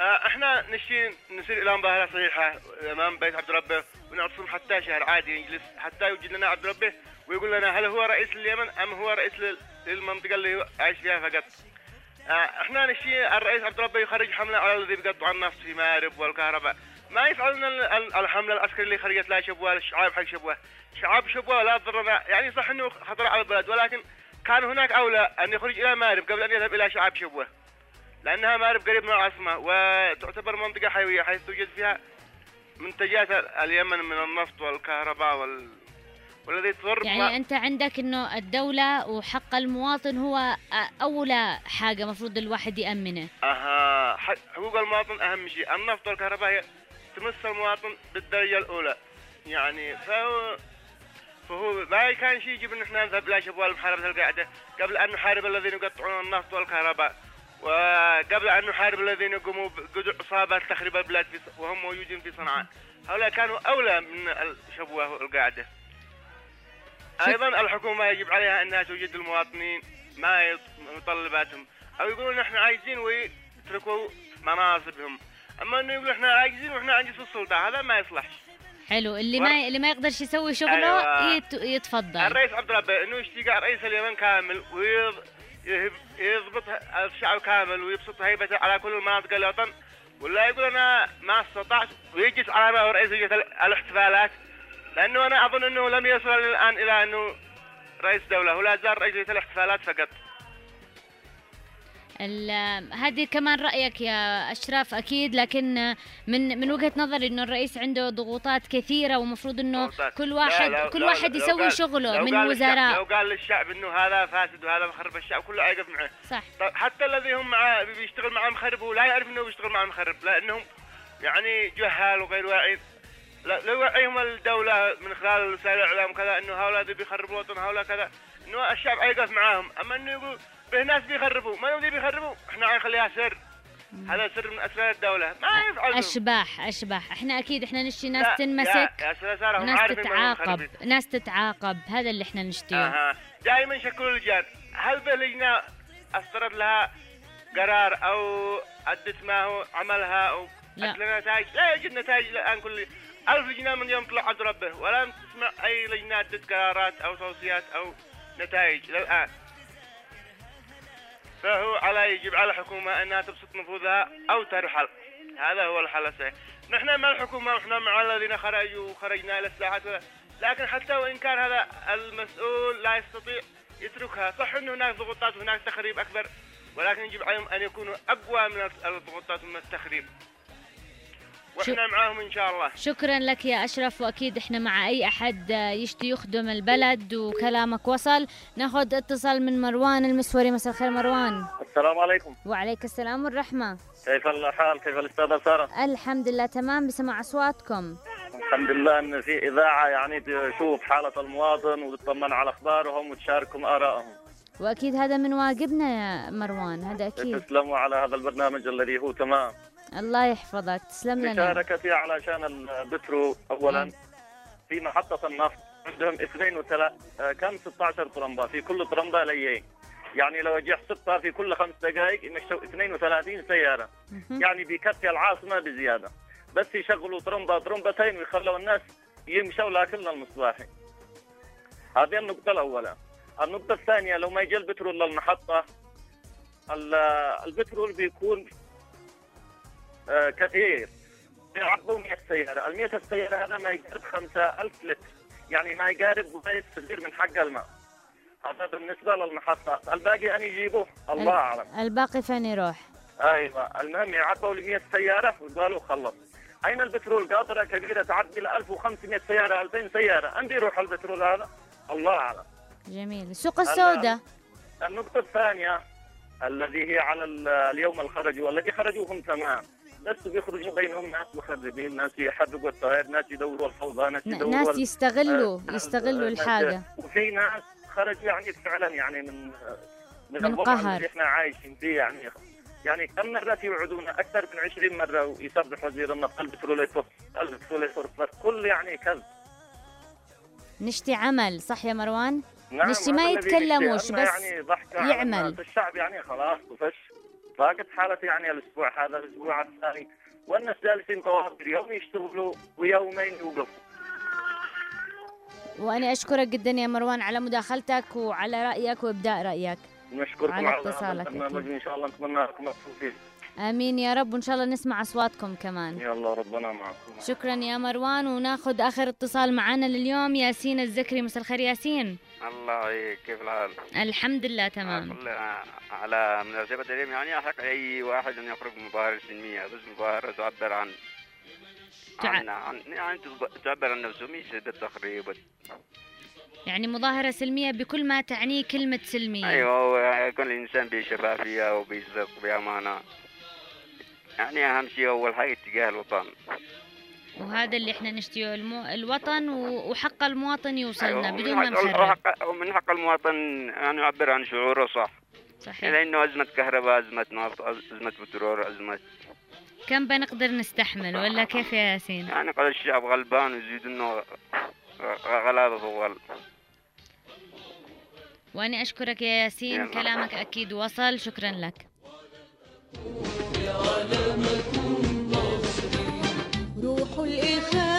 آه، إحنا نشي نسير إلى مظاهره صحيحة أمام بيت عبد ربه ونعتصم حتى شهر عادي يجلس حتى يوجد لنا عبد ربه ويقول لنا هل هو رئيس اليمن أم هو رئيس لل- للمنطقة اللي عايش فيها فقط. آه، إحنا نشي الرئيس عبد ربه يخرج حملة على الذي بيقطعوا النفط في مارب والكهرباء. ما يفعلون ال- ال- الحملة العسكرية اللي خرجت لها شبوة الشعاب حق شبوة. شعاب شبوة لا ضرنا يعني صح إنه خطر على البلد ولكن كان هناك أولى أن يخرج إلى مارب قبل أن يذهب إلى شعاب شبوة. لأنها مارب قريب من العاصمة وتعتبر منطقة حيوية حيث توجد فيها منتجات اليمن من النفط والكهرباء وال... والذي تضر يعني أنت عندك إنه الدولة وحق المواطن هو أ- أولى حاجة مفروض الواحد يأمنه. أها ح- حقوق المواطن أهم شيء. النفط والكهرباء هي تمس المواطن بالدرجة الأولى. يعني فهو فهو ما كان شيء يجب إن إحنا نذهب إلى شبوه محاربة القاعدة. قبل أن نحارب الذين يقطعون النفط والكهرباء وقبل أن نحارب الذين يقوموا بقدع عصابات تخريب البلاد وهم موجودين في صنعاء. هؤلاء كانوا أولى من الشبوه والقاعده أيضا الحكومة يجب عليها أنها توجد المواطنين ما متطلباتهم أو يقولون نحن عايزين ويتركوا مناصبهم. أما إنه يقولوا إحنا عايزين وإحنا عايزين في السلطة هذا ما يصلحش حلو. اللي ور- ما اللي ما يقدرش يسوي شغله أيوة. يت... يتفضل. الرئيس عبد ربه إنه يشتيق رئيس اليمن كامل ويضبط الشعب كامل ويبسط هيبته على كل المناطق الوطن. ولا يقول أنا ما استطعت ويجلس على رئيسية ال- الاحتفالات. لأنه أنا أظن أنه لم يصل الآن إلى انه رئيس دولة. ولا زال رئيسية الاحتفالات فقط. هذه كمان رأيك يا أشرف أكيد لكن من من وجهة نظري إنه الرئيس عنده ضغوطات كثيرة ومفروض إنه كل واحد لا، لو- كل لو- واحد لو يسوي قال- شغله من للشعب- لو وزراء قال للشعب إنه هذا فاسد وهذا مخرب الشعب كله يقف معه. صح. طيب حتى الذي هم معاه بيشتغل مع مخرب ولا يعرف إنه بيشتغل مع مخرب لأنهم يعني جهال وغير واعيين لا- لو يوعيهم الدولة من خلال وسائل الإعلام كذا إنه هؤلاء ذي بيخربوا الوطن هؤلاء كذا إنه الشعب يقف معاهم. أما إنه يقول به ناس بيخربوا ما ذي بيخربوا إحنا نخليها سر. هذا سر من أسرار الدولة. ما يفعلوا. أشباح أشباح. إحنا أكيد إحنا نشتي لا، ناس يا- تنمسك هم هم تتعاقب. ناس تتعاقب. هذا اللي إحنا نشتيه. أها. دائما يشكلوا لجان هل به لجنه أصدرت لها قرار أو أدت ما هو عملها أو لا. نتائج؟ لا يوجد نتائج الآن كل ألف لجنة من يوم طلع عبد ربه ولم تسمع أي لجنة أدت قرارات أو توصيات أو نتائج إلى الآن فهو على يجب على الحكومة أنها تبسط نفوذها أو ترحل. هذا هو الحل الصحيح. نحن مع الحكومة ونحن مع الذين خرجوا وخرجنا إلى الساحات لكن حتى وإن كان هذا المسؤول لا يستطيع يتركها. صح أن هناك ضغوطات وهناك تخريب أكبر ولكن يجب عليهم أن يكونوا أقوى من الضغوطات ومن التخريب. وإحنا معاهم إن شاء الله. شكرا لك يا أشرف وأكيد إحنا مع أي أحد يشتي يخدم البلد وكلامك وصل. ناخذ اتصال من مروان المسوري. مساء الخير مروان. السلام عليكم. وعليك السلام والرحمة. كيف الحال؟ كيف الأستاذة سارة؟ الحمد لله تمام. بسمع أصواتكم. الحمد لله إن في إذاعة يعني تشوف حالة المواطن وتطمن على أخبارهم وتشاركهم آرائهم. وأكيد هذا من واجبنا يا مروان هذا أكيد. تسلموا على هذا البرنامج الذي هو تمام. الله يحفظك. تسلم لنا. مشاركتي علشان البترو اولا في محطة النفط عندهم اثنين وثلاث كم 16 طرمبة. في كل طرمبة ليين. يعني لو أجي احسبها في كل خمس دقائق يمشوا 32 سيارة. يعني بيكفي العاصمة بزيادة. بس يشغلوا طرمبة طرمبتين ويخلوا الناس يمشوا لكن المصباحي. هذه النقطة الأولى. النقطة الثانية لو ما يجي البترول للمحطة البترول بيكون كثير. يعبوا 100 سيارة. ال 100 سيارة هذا ما يقارب 5000 لتر. يعني ما يقارب وزيت صغير من حق الماء. هذا بالنسبة للمحطة الباقي أن يجيبوه. الله أعلم. الباقي فين يروح؟ أيوة. المهم يعبوا ل 100 سيارة وقالوا خلص. أين البترول؟ قاطرة كبيرة تعدي ل 1500 سيارة 2000 سيارة. أين بيروح البترول هذا؟ الله أعلم. جميل. السوق السوداء. النقطة الثانية الذي هي على اليوم الخرج والذي خرجوا هم تمام. بس بيخرجوا بينهم ناس مخربين ناس يحرقوا الطائر ناس يدوروا الفوضى ناس يدوروا ناس يستغلوا آه يستغلوا الحاجة. وفي ناس خرجوا يعني فعلا يعني من من, من القهر اللي إحنا عايشين فيه يعني. يعني كم مرة يوعدونا أكثر من 20 مرة ويصرح وزير النفط البترول يفرط البترول يفرط كل يعني كذب. نشتي عمل صح يا مروان؟ نعم نشتي ما يتكلموش بس يعني يعمل. الشعب يعني خلاص طفش فاقت حالتي يعني الأسبوع هذا الأسبوع الثاني. والناس جالسين طوافر يوم يشتغلوا ويومين يوقفوا. وأنا أشكرك جدا يا مروان على مداخلتك وعلى رأيك وإبداء رأيك. نشكركم على اتصالك إن شاء الله نتمنى لكم التوفيق. آمين يا رب وإن شاء الله نسمع أصواتكم كمان. يلا ربنا معكم. شكرا يا مروان وناخذ آخر اتصال معنا لليوم ياسين الزكري. مساء الخير ياسين. الله كيف الحال؟ الحمد لله تمام. على من الرجبة الدريم يعني أحق أي واحد أن يخرج مظاهرة سلمية بس مظاهرة تعبر عن تع... عن, عن يعني تعبر عن نفسه مش التخريب يعني مظاهرة سلمية بكل ما تعنيه كلمة سلمية. أيوة يكون الإنسان بشفافية وبصدق بأمانة. يعني أهم شيء أول حاجة اتجاه الوطن. وهذا اللي إحنا نشتيه المو... الوطن و... وحق المواطن يوصلنا أيوة بدون ما وحق... ومن حق المواطن يعني يعبر عن شعوره صح. صحيح. لأنه أزمة كهرباء أزمة نفط أزمة بترول أزمة كم بنقدر نستحمل ولا كيف يا ياسين؟ يعني قد الشعب غلبان ويزيد إنه غلابة فوق غلب وأنا أشكرك يا ياسين يلا. كلامك أكيد وصل. شكرا لك. الإخاء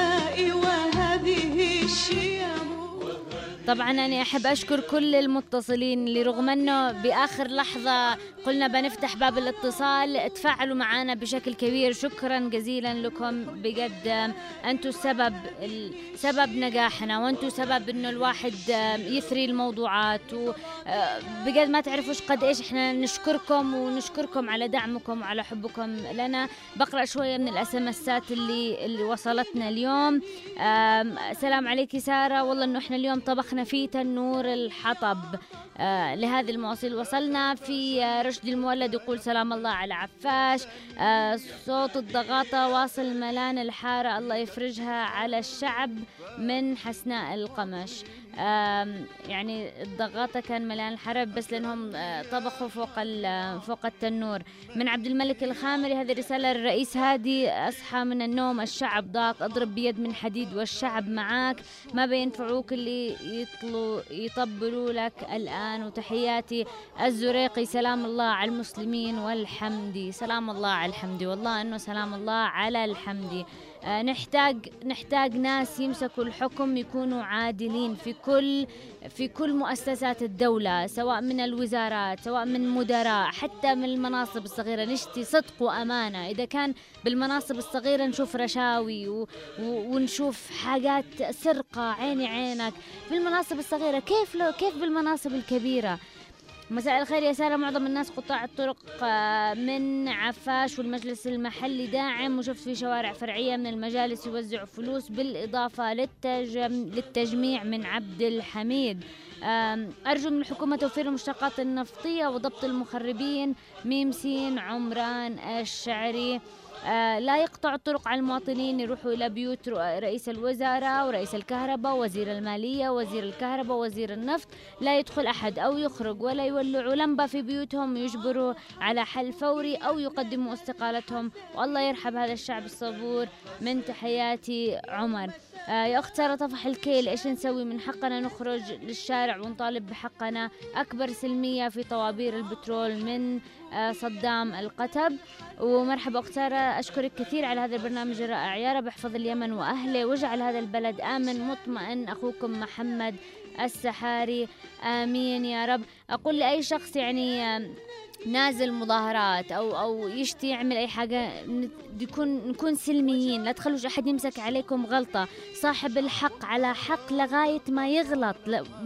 طبعا أنا أحب أشكر كل المتصلين اللي رغم أنه بآخر لحظة قلنا بنفتح باب الاتصال تفاعلوا معنا بشكل كبير. شكرا جزيلا لكم بجد. أنتم السبب سبب نجاحنا وأنتم سبب أنه الواحد يثري الموضوعات. وبجد ما تعرفوش قد إيش إحنا نشكركم ونشكركم على دعمكم وعلى حبكم لنا. بقرأ شوية من الأسمسات اللي اللي وصلتنا اليوم. سلام عليك سارة. والله أنه إحنا اليوم طبخنا في تنور الحطب. آه لهذه المواصيل وصلنا في آه رشد المولد يقول سلام الله على عفاش. آه صوت الضغاطة واصل ملان الحارة الله يفرجها على الشعب من حسناء القمش. يعني الضغاطة كان مليان الحرب بس لأنهم آه، طبخوا فوق ال- فوق التنور. من عبد الملك الخامري هذه رسالة للرئيس هادي أصحى من النوم الشعب ضاق اضرب بيد من حديد والشعب معاك. ما بينفعوك اللي يطلوا يطبلوا لك الآن. وتحياتي الزريقي سلام الله على المسلمين والحمدي. سلام الله على الحمدي والله أنه سلام الله على الحمدي. آه، نحتاج نحتاج ناس يمسكوا الحكم يكونوا عادلين في كل في كل مؤسسات الدولة سواء من الوزارات سواء من مدراء حتى من المناصب الصغيرة. نشتي صدق وأمانة. إذا كان بالمناصب الصغيرة نشوف رشاوي و... و... ونشوف حاجات سرقة عيني عينك. بالمناصب الصغيرة كيف لو كيف بالمناصب الكبيرة؟ مساء الخير يا سارة. معظم الناس قطاع الطرق آه، من عفاش والمجلس المحلي داعم. وشفت في شوارع فرعية من المجالس يوزعوا فلوس بالإضافة للتجم للتجميع من عبد الحميد. أرجو من الحكومة توفير المشتقات النفطية وضبط المخربين. ميم سين عمران الشعري. لا يقطع الطرق على المواطنين يروحوا إلى بيوت رئيس الوزراء ورئيس الكهرباء وزير المالية وزير الكهرباء وزير النفط لا يدخل أحد أو يخرج ولا يولعوا لمبة في بيوتهم يجبروا على حل فوري أو يقدموا استقالتهم. والله يرحم هذا الشعب الصبور. من تحياتي عمر. آه يا أخت سارة طفح الكيل إيش نسوي؟ من حقنا نخرج للشارع ونطالب بحقنا. أكبر سلمية في طوابير البترول من آه صدام القتب ومرحبا أخت سارة أشكرك كثير على هذا البرنامج الرائع. يا رب احفظ اليمن وأهله واجعل هذا البلد آمن مطمئن. أخوكم محمد السحاري آمين يا رب. أقول لأي شخص يعني نازل مظاهرات أو أو يشتي يعمل أي حاجة يكون نكون سلميين. لا تخلوش أحد يمسك عليكم غلطة. صاحب الحق على حق لغاية ما يغلط.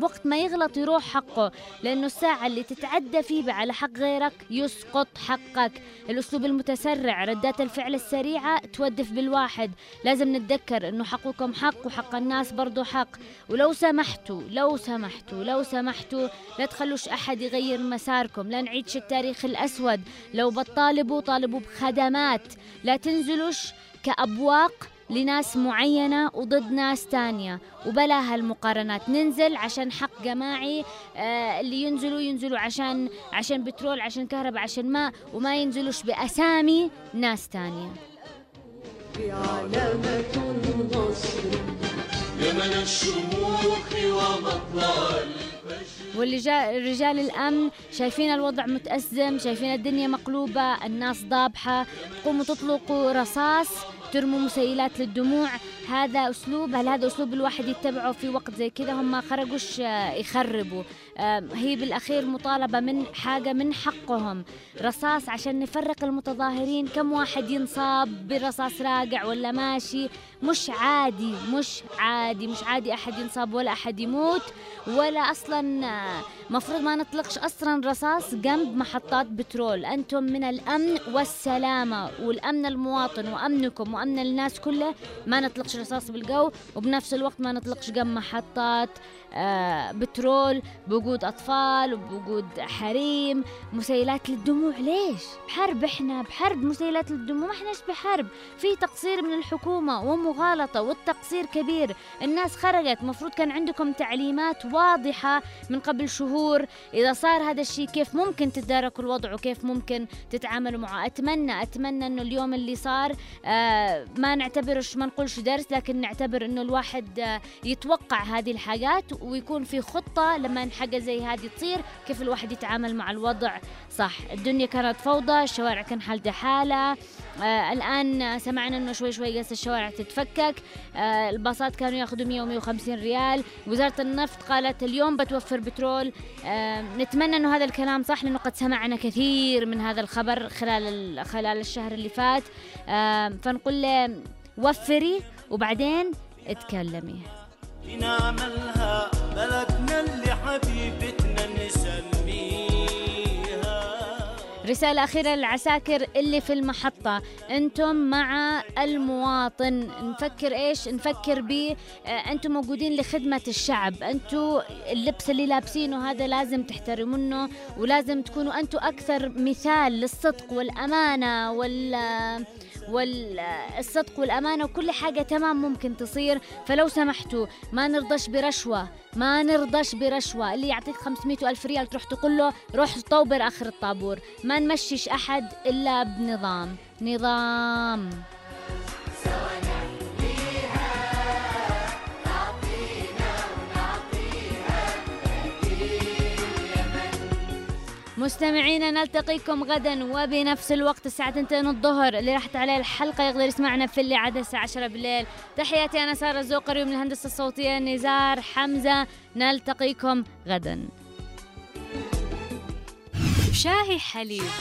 وقت ما يغلط يروح حقه. لأنه الساعة اللي تتعدى فيه على حق غيرك يسقط حقك. الأسلوب المتسرع ردات الفعل السريعة تودف بالواحد. لازم نتذكر إنه حقكم حق وحق الناس برضو حق. ولو سمحتوا لو سمحتوا لو سمحتوا لا تخلوش أحد يغير مساركم. لا نعيدش التاريخ الأسود. لو بتطالبوا طالبوا بخدمات. لا تنزلوش كأبواق لناس معينة وضد ناس تانية. وبلا هالمقارنات. ننزل عشان حق جماعي آه اللي ينزلوا ينزلوا عشان عشان بترول عشان كهرباء عشان ماء. وما ينزلوش بأسامي ناس تانية. علامة النصر يمن الشموخ ومطلع والرجال رجال الأمن شايفين الوضع متأزم شايفين الدنيا مقلوبة الناس ضابحة تقوموا تطلقوا رصاص ترموا مسيلات للدموع. هذا اسلوب هل هذا أسلوب الواحد يتبعه في وقت زي كذا؟ هم خرجوش آه، يخربوا. هي بالأخير مطالبة من حاجة من حقهم. رصاص عشان نفرق المتظاهرين كم واحد ينصاب برصاص راقع ولا ماشي؟ مش عادي مش عادي مش عادي أحد ينصاب ولا أحد يموت ولا أصلا آه، مفروض ما نطلقش أصلا رصاص جنب محطات بترول. أنتم من الأمن والسلامة والأمن المواطن وأمنكم وأمن الناس كله. ما نطلقش رصاص بالجو وبنفس الوقت ما نطلقش جنب محطات. بترول بوجود أطفال وبوجود حريم مسيلات للدموع. ليش؟ بحرب إحنا بحرب مسيلات للدموع. ما إحناش بحرب. في تقصير من الحكومة ومغالطة والتقصير كبير. الناس خرجت. مفروض كان عندكم تعليمات واضحة من قبل شهور. إذا صار هذا الشيء كيف ممكن تتداركوا الوضع وكيف ممكن تتعاملوا معه؟ أتمنى أتمنى إنه اليوم اللي صار آه ما نعتبرش ما نقولش درس لكن نعتبر إنه الواحد آه يتوقع هذه الحاجات ويكون في خطة لما حاجة زي هذه تصير كيف الواحد يتعامل مع الوضع. صح الدنيا كانت فوضى الشوارع كان حالتها حالة. آه الآن سمعنا إنه شوي شوي قص الشوارع تتفكك. آه الباصات كانوا ياخذوا 100 و 150 ريال. وزارة النفط قالت اليوم بتوفر بترول. آه نتمنى إنه هذا الكلام صح لأنه قد سمعنا كثير من هذا الخبر خلال ال- خلال الشهر اللي فات. آه فنقول له وفري وبعدين اتكلمي. اللي حبيبتنا نسميها. رسالة أخيرة للعساكر اللي في المحطة. أنتم مع المواطن. نفكر إيش؟ نفكر ب آه، أنتم موجودين لخدمة الشعب. أنتم اللبس اللي لابسينه هذا لازم تحترمونه ولازم تكونوا أنتم أكثر مثال للصدق والأمانة وال والصدق والأمانة وكل حاجة تمام ممكن تصير. فلو سمحتوا ما نرضاش برشوة ما نرضاش برشوة. اللي يعطيك 500 ألف ريال تروح تقول له روح طوبر آخر الطابور. ما نمشيش أحد إلا بنظام. نظام. مستمعينا نلتقيكم غدا وبنفس الوقت الساعة 2 الظهر. اللي راحت عليه الحلقة يقدر يسمعنا في اللي عدا الساعة 10 بالليل. تحياتي أنا سارة الزوقري من الهندسة الصوتية نزار حمزة. نلتقيكم غدا. شاهي حليب.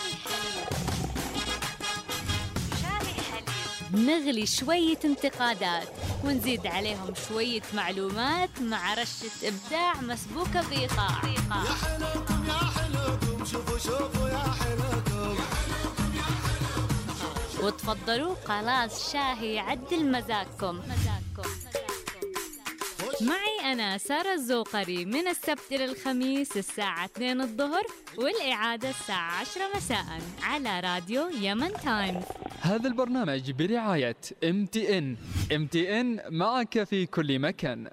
نغلي شوية انتقادات ونزيد عليهم شوية معلومات مع رشة إبداع مسبوكة بإيقاع شوفوا شوفوا يا حلوكم وتفضلوا خلاص شاهي يعدل مزاجكم. معي أنا سارة الزوقري من السبت إلى الخميس الساعة 2 الظهر والإعادة الساعة 10 مساء على راديو يمن تايمز. هذا البرنامج برعاية إم تي إن. إم تي إن معك في كل مكان.